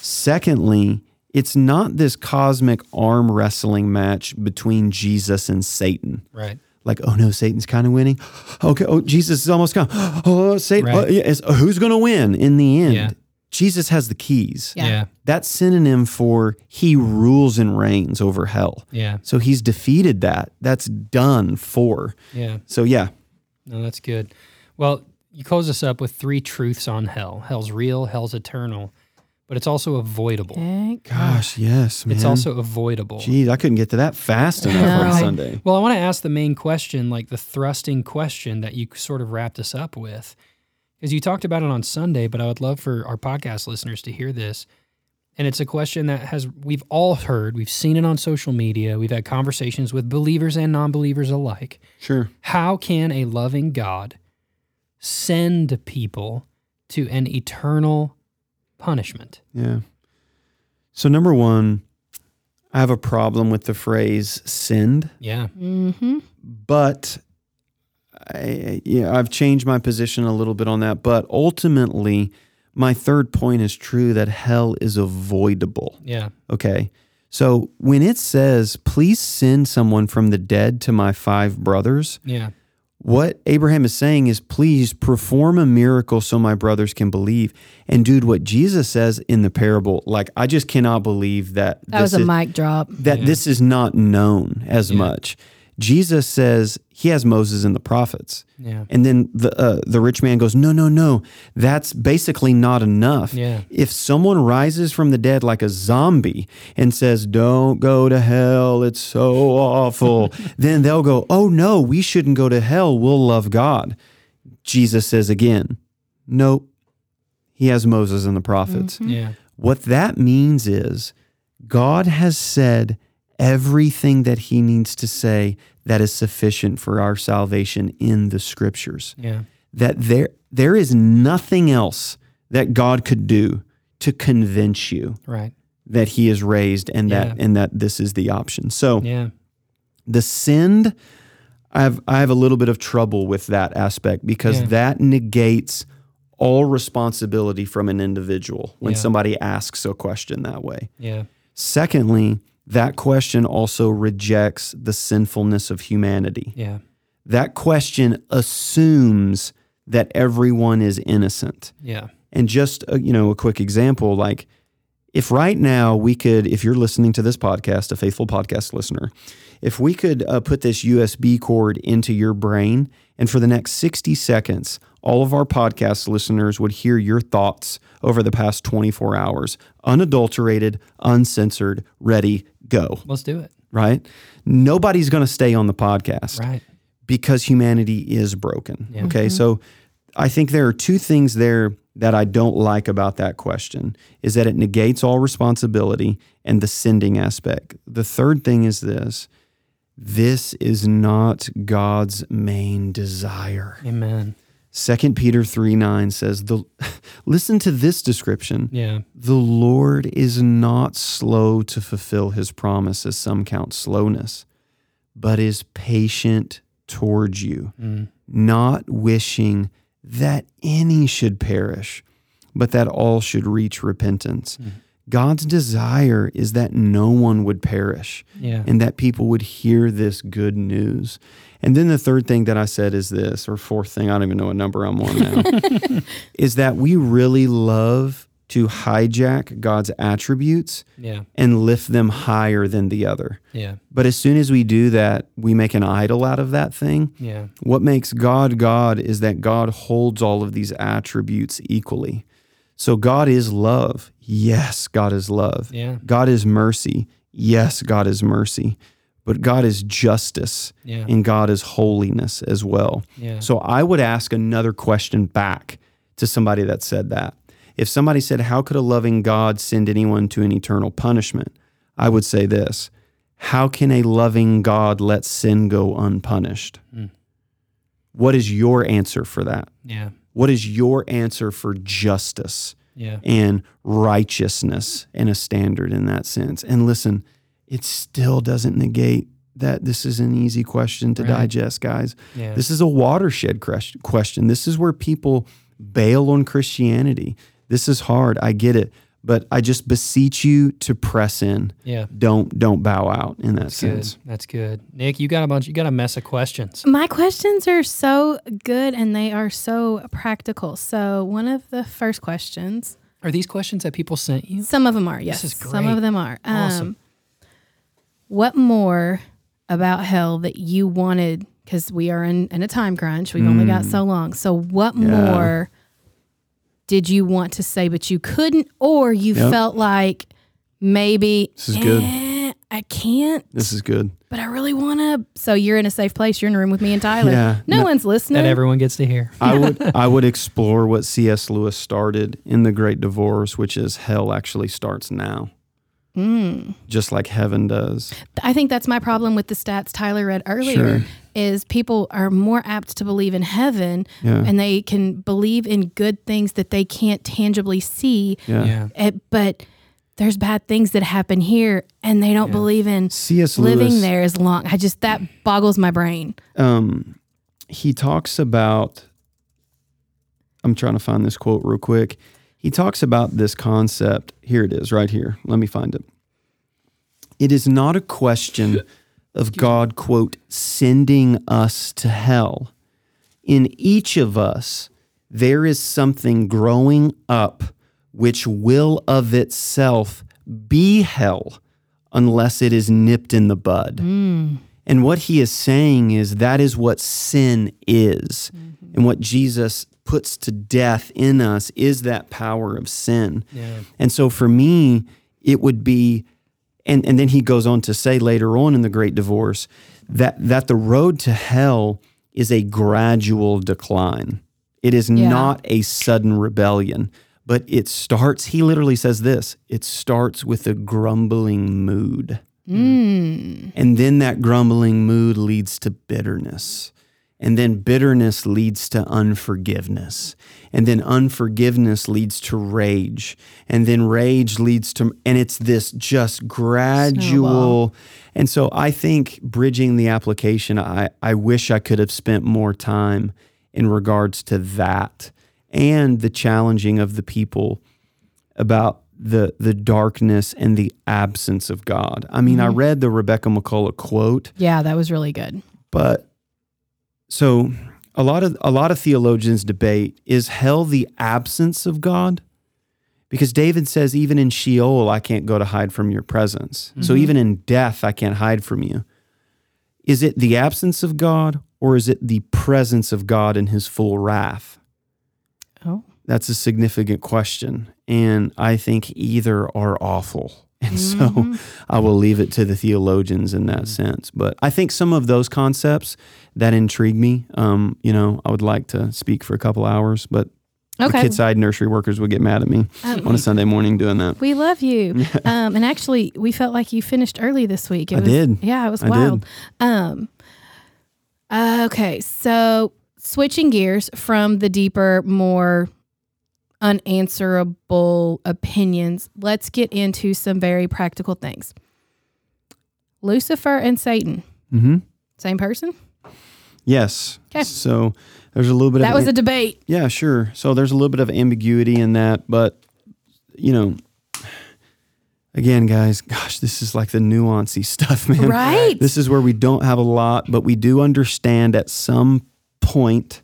Secondly, it's not this cosmic arm wrestling match between Jesus and Satan. right? Like, oh no, Satan's kind of winning. Okay, oh Jesus is almost gone. Oh, Satan, Right. oh, yeah, oh, who's going to win in the end? Yeah. Jesus has the keys. Yeah. Yeah, That's synonym for he rules and reigns over hell. yeah, So he's defeated that. That's done for. yeah. So yeah, No, that's good. Well, you close us up with three truths on hell. Hell's real, hell's eternal, but it's also avoidable. Thank Gosh, yes, man. It's also avoidable. Geez, I couldn't get to that fast enough on Sunday. Well, I want to ask the main question, like the thrusting question that you sort of wrapped us up with. Because you talked about it on Sunday, but I would love for our podcast listeners to hear this. And it's a question that has we've all heard, we've seen it on social media, we've had conversations with believers and non-believers alike. Sure. How can a loving God send people to an eternal punishment? Yeah. So number one, I have a problem with the phrase "sinned," Yeah. Mm-hmm. but I, yeah, I've changed my position a little bit on that. But ultimately, my third point is true that hell is avoidable. Yeah. Okay. So when it says, "Please send someone from the dead to my five brothers," Yeah. What Abraham is saying is, please perform a miracle so my brothers can believe. And dude, what Jesus says in the parable, like I just cannot believe that That was a is, mic drop. that Yeah. this is not known as Yeah. much. Jesus says he has Moses and the prophets. Yeah. And then the uh, the rich man goes, no, no, no. That's basically not enough. Yeah. If someone rises from the dead like a zombie and says, "Don't go to hell, it's so awful," then they'll go, "Oh no, we shouldn't go to hell. We'll love God." Jesus says again, "Nope." He has Moses and the prophets. Yeah. What that means is God has said everything that he needs to say that is sufficient for our salvation in the scriptures. Yeah. That there there is nothing else that God could do to convince you Right. that he is raised and that Yeah. and that this is the option. So Yeah. the sinned I have I have a little bit of trouble with that aspect because Yeah. that negates all responsibility from an individual when somebody asks a question that way. Yeah. Secondly, that question also rejects the sinfulness of humanity. Yeah. That question assumes that everyone is innocent. Yeah. And just a, you know, a quick example like if right now we could, if you're listening to this podcast, a faithful podcast listener, if we could uh, put this USB cord into your brain and for the next 60 seconds, all of our podcast listeners would hear your thoughts over the past 24 hours, unadulterated, uncensored, ready, go, Let's do it. right? Nobody's going to stay on the podcast Right. because humanity is broken. Yeah. Okay. So I think there are two things there that I don't like about that question is that it negates all responsibility and the sending aspect. The third thing is this this is not God's main desire. Amen. 2 Peter 3 9 says, the, Listen to this description. Yeah. The Lord is not slow to fulfill his promise, as some count slowness, but is patient towards you, Mm. not wishing that any should perish, but that all should reach repentance. God's desire is that no one would perish Yeah. and that people would hear this good news. And then the third thing that I said is this, or fourth thing, I don't even know what number I'm on now, is that we really love to hijack God's attributes Yeah. and lift them higher than the other. Yeah. But as soon as we do that, we make an idol out of that thing. Yeah. What makes God God is that God holds all of these attributes equally. So God is love. Yes, God is love. Yeah. God is mercy. Yes, God is mercy. But God is justice Yeah. and God is holiness as well. Yeah. So I would ask another question back to somebody that said that. If somebody said, How could a loving God send anyone to an eternal punishment? I would say this How can a loving God let sin go unpunished? Mm. What is your answer for that? Yeah. What is your answer for justice Yeah. and righteousness and a standard in that sense? And listen, it still doesn't negate that this is an easy question to Right. digest, guys. Yeah. This is a watershed question. This is where people bail on Christianity. This is hard. I get it, but I just beseech you to press in. yeah. Don't don't bow out in that That's good. sense. That's good. Nick, you got a bunch. You got a mess of questions. My questions are so good and they are so practical. So, one of the first questions, Are these questions that people sent you? some of them are, yes. is Some of them are. Um, Awesome. What more about hell that you wanted? Because we are in, in a time crunch. We've only got so long. So, what Mm. Yeah. more did you want to say, but you couldn't, or you Yep. felt like maybe This is good. "Eh, I can't, This is good. but I really want to. So, you're in a safe place. You're in a room with me and Tyler. Yeah. No, No- one's listening. That everyone gets to hear. I would I would explore what C.S. Lewis started in The Great Divorce, which is hell actually starts now, Mm. just like heaven does. I think that's my problem with the stats Tyler read earlier. Sure. Is people are more apt to believe in heaven, Yeah. and they can believe in good things that they can't tangibly see. Yeah. Yeah. Eh, but there's bad things that happen here, and they don't Yeah. believe in C.S. living Lewis, there as long. I just that boggles my brain. um, he talks about. I'm trying to find this quote real quick. He talks about this concept. Here it is, right here. Let me find it. It is not a question of God, quote, sending us to hell. In each of us, there is something growing up which will of itself be hell unless it is nipped in the bud. Hmm. And what he is saying is that is what sin is. Mm-hmm. And what Jesus puts to death in us is that power of sin. Yeah. And so for me, it would be, and, and then he goes on to say later on in the great divorce that that the road to hell is a gradual decline. It is Yeah. not a sudden rebellion, but it starts, he literally says this it starts with a grumbling mood. Mm. And then that grumbling mood leads to bitterness. And then bitterness leads to unforgiveness. And then unforgiveness leads to rage. And then rage leads to, and it's this just gradual. Snowball. And so I think bridging the application, I, I wish I could have spent more time in regards to that and the challenging of the people about the the darkness and the absence of God. I mean, I mm-hmm. read the Rebecca McCullough quote, Yeah, that was really good. but so a lot of a lot of theologians debate is hell the absence of God? Because David says, even in Sheol, I can't go to hide from your presence. So mm-hmm. even in death, I can't hide from you. Is it the absence of God or is it the presence of God in his full wrath? Oh. That's a significant question. And I think either are awful. And so I will leave it to the theologians in that sense. But I think some of those concepts that intrigue me, um, you know, I would like to speak for a couple hours, but the Okay. kid side nursery workers would get mad at me Um, on a Sunday morning doing that. We love you. um, and actually, we felt like you finished early this week. It I was, did. Yeah, it was I wild. Um, okay, so switching gears from the deeper, more unanswerable opinions, let's get into some very practical things. Lucifer and Satan, hmm same person? Yes. 'Kay. So there's a little bit That of was a debate. Yeah, sure. So there's a little bit of ambiguity in that, but you know, again, guys, gosh, this is like the nuancy stuff, man. Right. This is where we don't have a lot, but we do understand at some point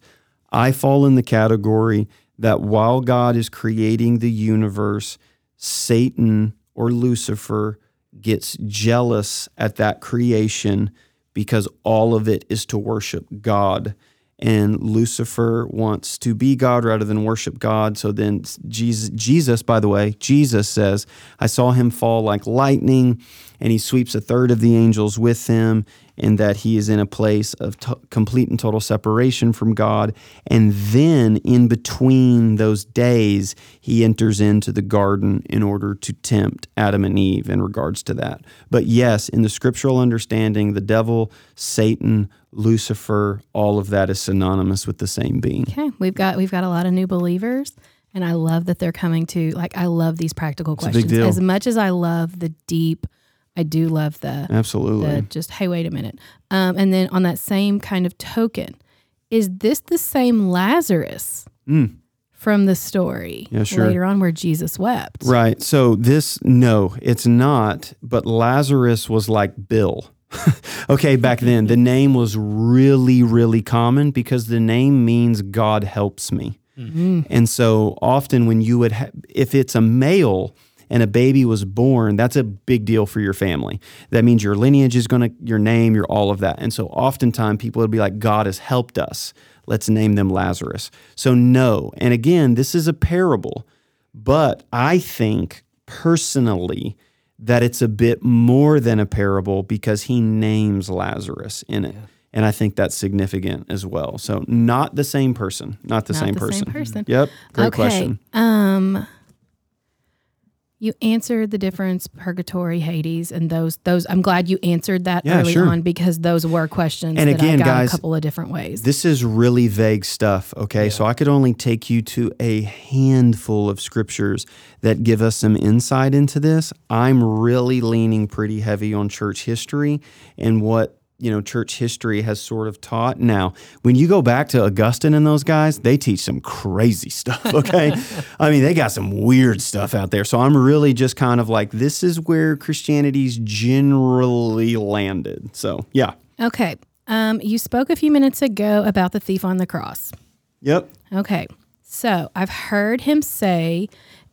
I fall in the category that while God is creating the universe, Satan or Lucifer gets jealous at that creation because all of it is to worship God. And Lucifer wants to be God rather than worship God. So then Jesus, Jesus, by the way, Jesus says, I saw him fall like lightning, and he sweeps a third of the angels with him, and that he is in a place of to- complete and total separation from God. And then in between those days, he enters into the garden in order to tempt Adam and Eve in regards to that. But yes, in the scriptural understanding, the devil, Satan, Lucifer, all of that is synonymous with the same being. Okay, we've got we've got a lot of new believers, and I love that they're coming to like I love these practical questions as much as I love the deep. I do love the Absolutely. the just hey wait a minute, um, and then on that same kind of token, is this the same Lazarus Mm. from the story Yeah, sure. later on where Jesus wept? Right. So this, no, it's not. But Lazarus was like Bill. okay, back then the name was really, really common because the name means God helps me. And so often when you would, ha- if it's a male and a baby was born, that's a big deal for your family. That means your lineage is going to, your name, your all of that. And so oftentimes people would be like, God has helped us. Let's name them Lazarus. So no. And again, this is a parable. But I think personally that it's a bit more than a parable because he names Lazarus in it. And I think that's significant as well. So not the same person, not the, Not same, the person. same person. Yep. Great okay. question. Um, you answered the difference purgatory, Hades, and those those. I'm glad you answered that Yeah, early sure. on because those were questions And that again, I got guys, a couple of different ways. This is really vague stuff, okay? So I could only take you to a handful of scriptures that give us some insight into this. I'm really leaning pretty heavy on church history and what you know church history has sort of taught now when you go back to augustine and those guys they teach some crazy stuff okay i mean they got some weird stuff out there so i'm really just kind of like this is where christianity's generally landed so yeah okay. Um, you spoke a few minutes ago about the thief on the cross. yep Okay. So I've heard him say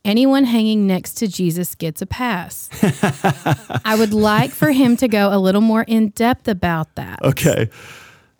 anyone hanging next to Jesus gets a pass. I would like for him to go a little more in depth about that. Okay.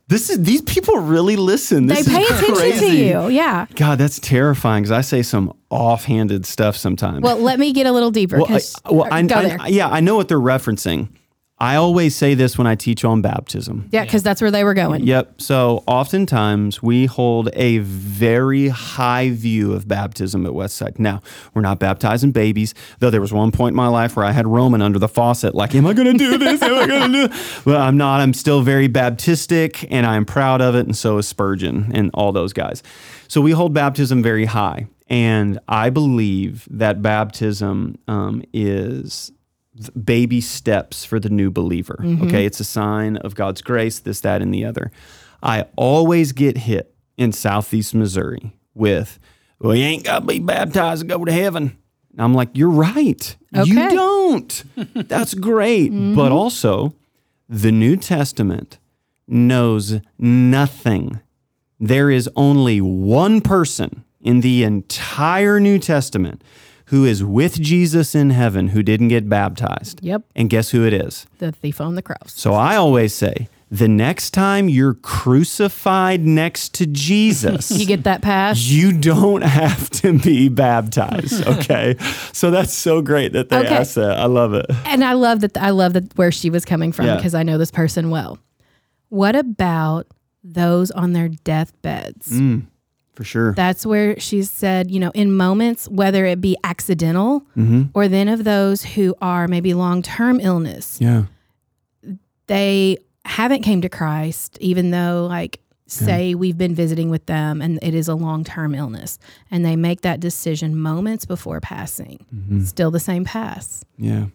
This is these people really listen. They pay attention to you. Yeah. God, that's terrifying because I say some offhanded stuff sometimes. Well, let me get a little deeper. Well, I, well, I, I- yeah, I know what they're referencing. I always say this when I teach on baptism. yeah, because that's where they were going. Yep. So oftentimes we hold a very high view of baptism at Westside. Now, we're not baptizing babies, though there was one point in my life where I had Roman under the faucet, like, am I going to do this? Am I going to do Well, I'm not. I'm still very Baptistic and I'm proud of it. And so is Spurgeon and all those guys. So we hold baptism very high. And I believe that baptism um, is baby steps for the new believer. Mm-hmm. Okay, it's a sign of God's grace, this, that, and the other. I always get hit in Southeast Missouri with, well, you ain't got to be baptized to go to heaven. And I'm like, you're right. You don't. That's great. Mm-hmm. But also, the New Testament knows nothing. There is only one person in the entire New Testament who is with Jesus in heaven who didn't get baptized. Yep. And guess who it is? The thief on the cross. So I always say, the next time you're crucified next to Jesus, You get that pass? you don't have to be baptized. Okay. so that's so great that they Okay. asked that. I love it. And I love that I love that where she was coming from Yeah. because I know this person well. What about those on their deathbeds? Mm. For sure. That's where she said, you know, in moments, whether it be accidental Mm-hmm. or then of those who are maybe long term illness, yeah. they haven't came to Christ, even though like say we've been visiting with them and it is a long term illness and they make that decision moments before passing. Mm-hmm. Still the same pass. Yeah.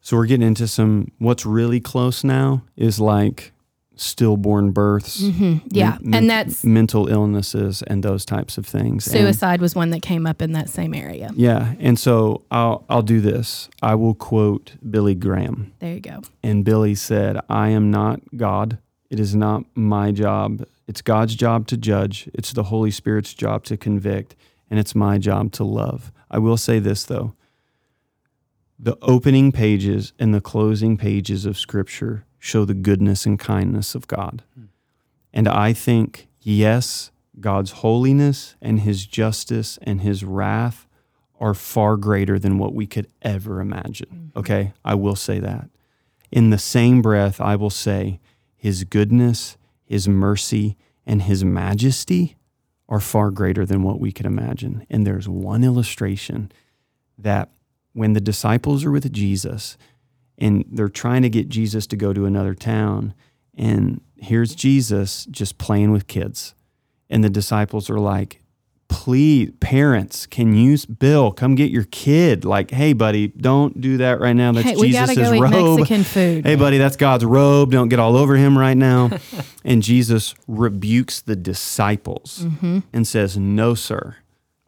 So we're getting into some, what's really close now is like stillborn births. Mm-hmm. Yeah. men- and that's mental illnesses and those types of things. And- suicide was one that came up in that same area. yeah. And so I'll, I'll do this. I will quote Billy Graham. There you go. And Billy said, I am not God. It is not my job. It's God's job to judge. It's the Holy Spirit's job to convict. And it's my job to love. I will say this, though the opening pages and the closing pages of Scripture show the goodness and kindness of God. And I think, yes, God's holiness and his justice and his wrath are far greater than what we could ever imagine. Mm-hmm. Okay? I will say that. In the same breath, I will say his goodness, his mercy, and his majesty are far greater than what we could imagine. And there's one illustration that when the disciples are with Jesus and they're trying to get Jesus to go to another town, and here's Jesus just playing with kids. And the disciples are like, please, parents, can you, Bill, come get your kid? Like, hey, buddy, don't do that right now. That's Hey, Jesus' go robe. Mexican food. Hey, buddy, that's God's robe. Don't get all over him right now. and Jesus rebukes the disciples mm-hmm. and says, No, sir,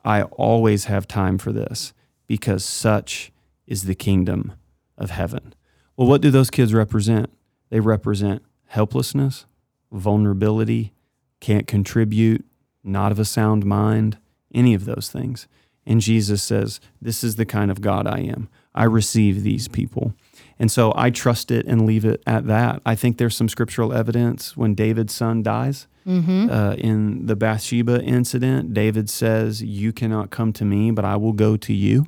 I always have time for this because such is the kingdom of heaven. Well, what do those kids represent? They represent helplessness, vulnerability, can't contribute, not of a sound mind, any of those things. And Jesus says, This is the kind of God I am. I receive these people. And so I trust it and leave it at that. I think there's some scriptural evidence when David's son dies. Uh, in the Bathsheba incident, David says, You cannot come to me, but I will go to you.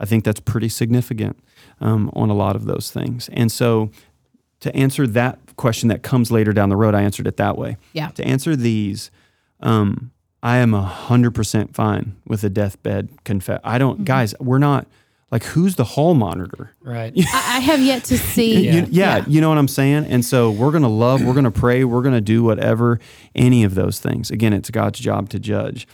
I think that's pretty significant um, on a lot of those things. And so to answer that question that comes later down the road, I answered it that way. Yeah. To answer these, um, I am 100% fine with a deathbed confess. I don't, guys, we're not like, who's the hall monitor? Right. I, I have yet to see. You- yeah, you know what I'm saying? And so we're going to love, we're going to pray, we're going to do whatever, any of those things. Again, it's God's job to judge.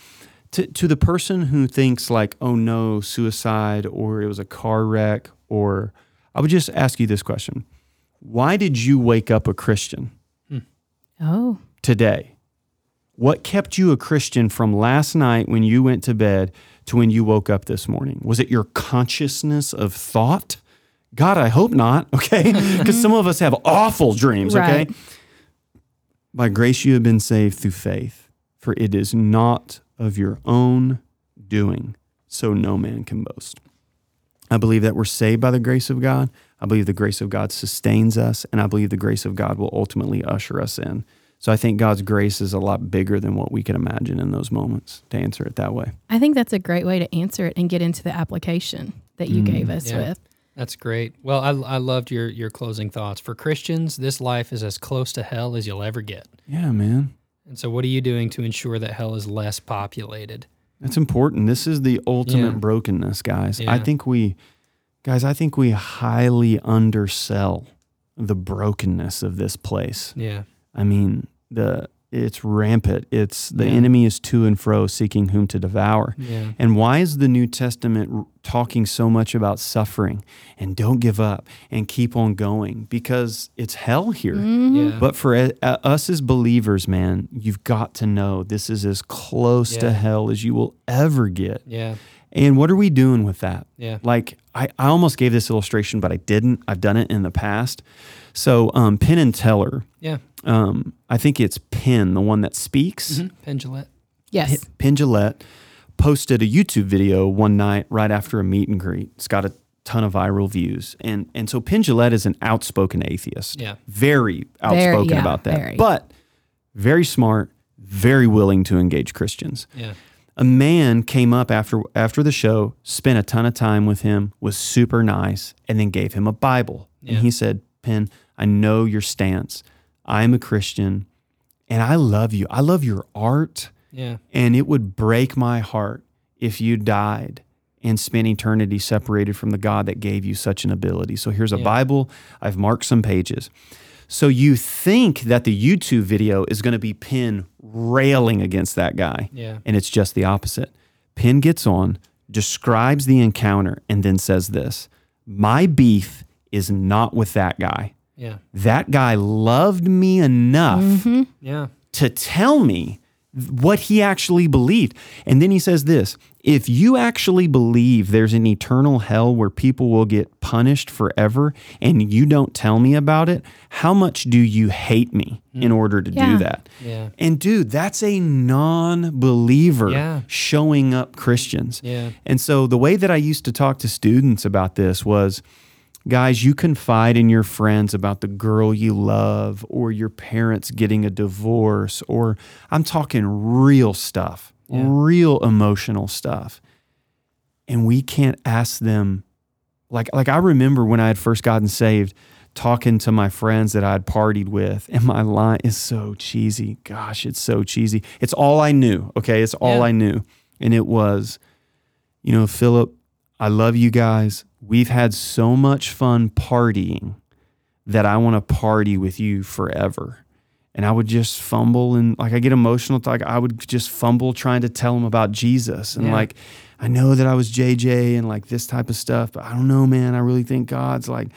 To, to the person who thinks, like, oh no, suicide, or it was a car wreck, or I would just ask you this question Why did you wake up a Christian hmm. Oh, today? What kept you a Christian from last night when you went to bed to when you woke up this morning? Was it your consciousness of thought? God, I hope not, okay? Because some of us have awful dreams, okay? By grace you have been saved through faith, for it is not of your own doing, so no man can boast. I believe that we're saved by the grace of God. I believe the grace of God sustains us, and I believe the grace of God will ultimately usher us in. So I think God's grace is a lot bigger than what we can imagine in those moments to answer it that way. I think that's a great way to answer it and get into the application that you mm. gave us yeah. with. That's great. Well, I, I loved your your closing thoughts. For Christians, this life is as close to hell as you'll ever get. Yeah, man. And so, what are you doing to ensure that hell is less populated? That's important. This is the ultimate Yeah. brokenness, guys. I think we, guys, I think we highly undersell the brokenness of this place. Yeah. I mean, the it's rampant. It's the Yeah. enemy is to and fro seeking whom to devour. Yeah. And why is the New Testament r- talking so much about suffering and don't give up and keep on going? Because it's hell here. Yeah. But for uh, us as believers, man, you've got to know this is as close to hell as you will ever get. yeah. And what are we doing with that? Yeah. Like, I, I almost gave this illustration, but I didn't. I've done it in the past. So, um, Penn and Teller, Yeah. Um, I think it's Penn, the one that speaks. Mm-hmm. Penn Jillette. Yes. Penn Jillette posted a YouTube video one night right after a meet and greet. It's got a ton of viral views, and and so Penn Jillette is an outspoken atheist. Yeah. very outspoken yeah, about that, very. but very smart, very willing to engage Christians. Yeah. A man came up after after the show, spent a ton of time with him, was super nice, and then gave him a Bible. Yeah. And he said, "Penn, I know your stance. I am a Christian, and I love you. I love your art." Yeah. And it would break my heart if you died and spent eternity separated from the God that gave you such an ability. So here's a Yeah. Bible. I've marked some pages. So you think that the YouTube video is going to be Penn railing against that guy. Yeah. And it's just the opposite. Penn gets on, describes the encounter, and then says this My beef is not with that guy. Yeah. That guy loved me enough mm-hmm. Yeah. to tell me what he actually believed. And then he says this if you actually believe there's an eternal hell where people will get punished forever and you don't tell me about it, how much do you hate me in hmm. order to Yeah. do that? Yeah. And dude, that's a non believer Yeah. showing up Christians. Yeah. And so the way that I used to talk to students about this was guys, you confide in your friends about the girl you love or your parents getting a divorce, or I'm talking real stuff, Yeah. real emotional stuff. And we can't ask them like like I remember when I had first gotten saved talking to my friends that I had partied with and my line is so cheesy. Gosh, it's so cheesy. It's all I knew, okay? It's all Yeah. I knew. And it was you know, Philip, I love you guys. We've had so much fun partying that I want to party with you forever. And I would just fumble and like I get emotional. Like I would just fumble trying to tell him about Jesus. And Yeah. like, I know that I was JJ and like this type of stuff, but I don't know, man. I really think God's like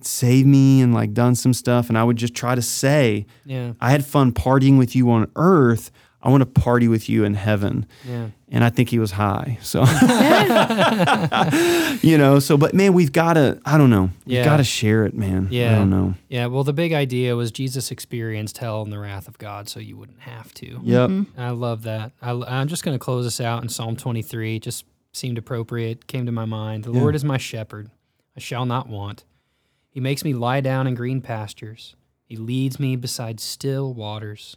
saved me and like done some stuff. And I would just try to say, Yeah. I had fun partying with you on earth. I want to party with you in heaven Yeah. and I think he was high. So, you know, so, but man, we've got to, I don't know, yeah. we've got to share it, man. Yeah. I don't know. Yeah. Well, the big idea was Jesus experienced hell and the wrath of God, so you wouldn't have to. Yep. Mm-hmm. I love that. I, am just going to close this out in Psalm 23. Just seemed appropriate, came to my mind. The Yeah. Lord is my shepherd. I shall not want. He makes me lie down in green pastures. He leads me beside still waters,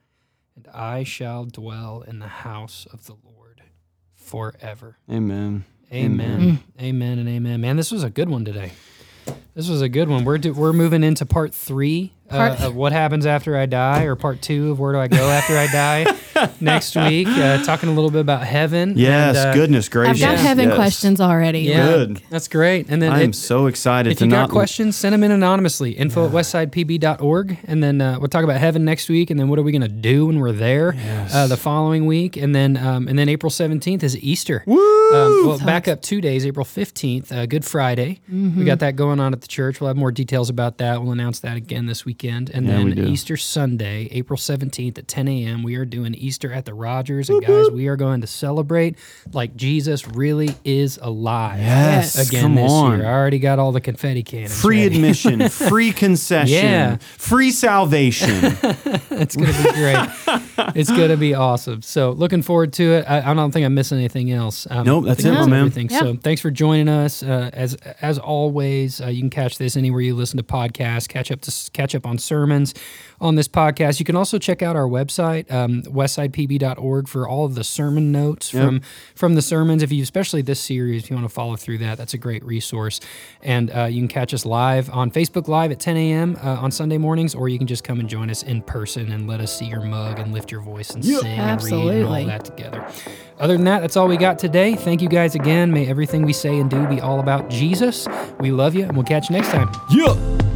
and I shall dwell in the house of the Lord forever. Amen. Amen. Amen and amen. Man, this was a good one today. This was a good one. We're do, we're moving into part three uh, of what happens after I die, or part two of where do I go after I die next week. Uh, talking a little bit about heaven. Yes. and, uh, goodness gracious. I've gracious. got heaven yes. questions already. Yeah, Good. that's great. And then I am so excited if to you not got questions, send them in anonymously. Info at westsidepb.org. And then uh, we'll talk about heaven next week. And then what are we going to do when we're there uh, the following week? And then um, and then April 17th is Easter. Woo! Um, well, back up two days, April 15th, uh, Good Friday. We got that going on at the church. We'll have more details about that. We'll announce that again this weekend. And Yeah, then do. Easter Sunday, April 17th at 10 a.m., we are doing Easter at the Rogers. And guys, we are going to celebrate like Jesus really is alive Yes, again come this on. year. I already got all the confetti cannons. Free ready. admission, free concession, Yeah. free salvation. It's going to be great. it's going to be awesome. So looking forward to it. I, I don't think I'm missing anything else. Um, Nope, I that's think it, my man. Everything. Yeah. So thanks for joining us. Uh, as as always, uh, you can catch this anywhere you listen to podcasts. Catch up to catch up on sermons on this podcast. You can also check out our website, um, westsidepb.org, for all of the sermon notes Yep. from from the sermons. If you, especially this series, if you want to follow through that, that's a great resource. And uh, you can catch us live on Facebook Live at 10 a.m. Uh, on Sunday mornings, or you can just come and join us in person and let us see your mug and lift your voice and Yep. sing and read and Absolutely. all that together. Other than that, that's all we got today. Thank you guys again. May everything we say and do be all about Jesus. We love you, and we'll catch you next time. yeah.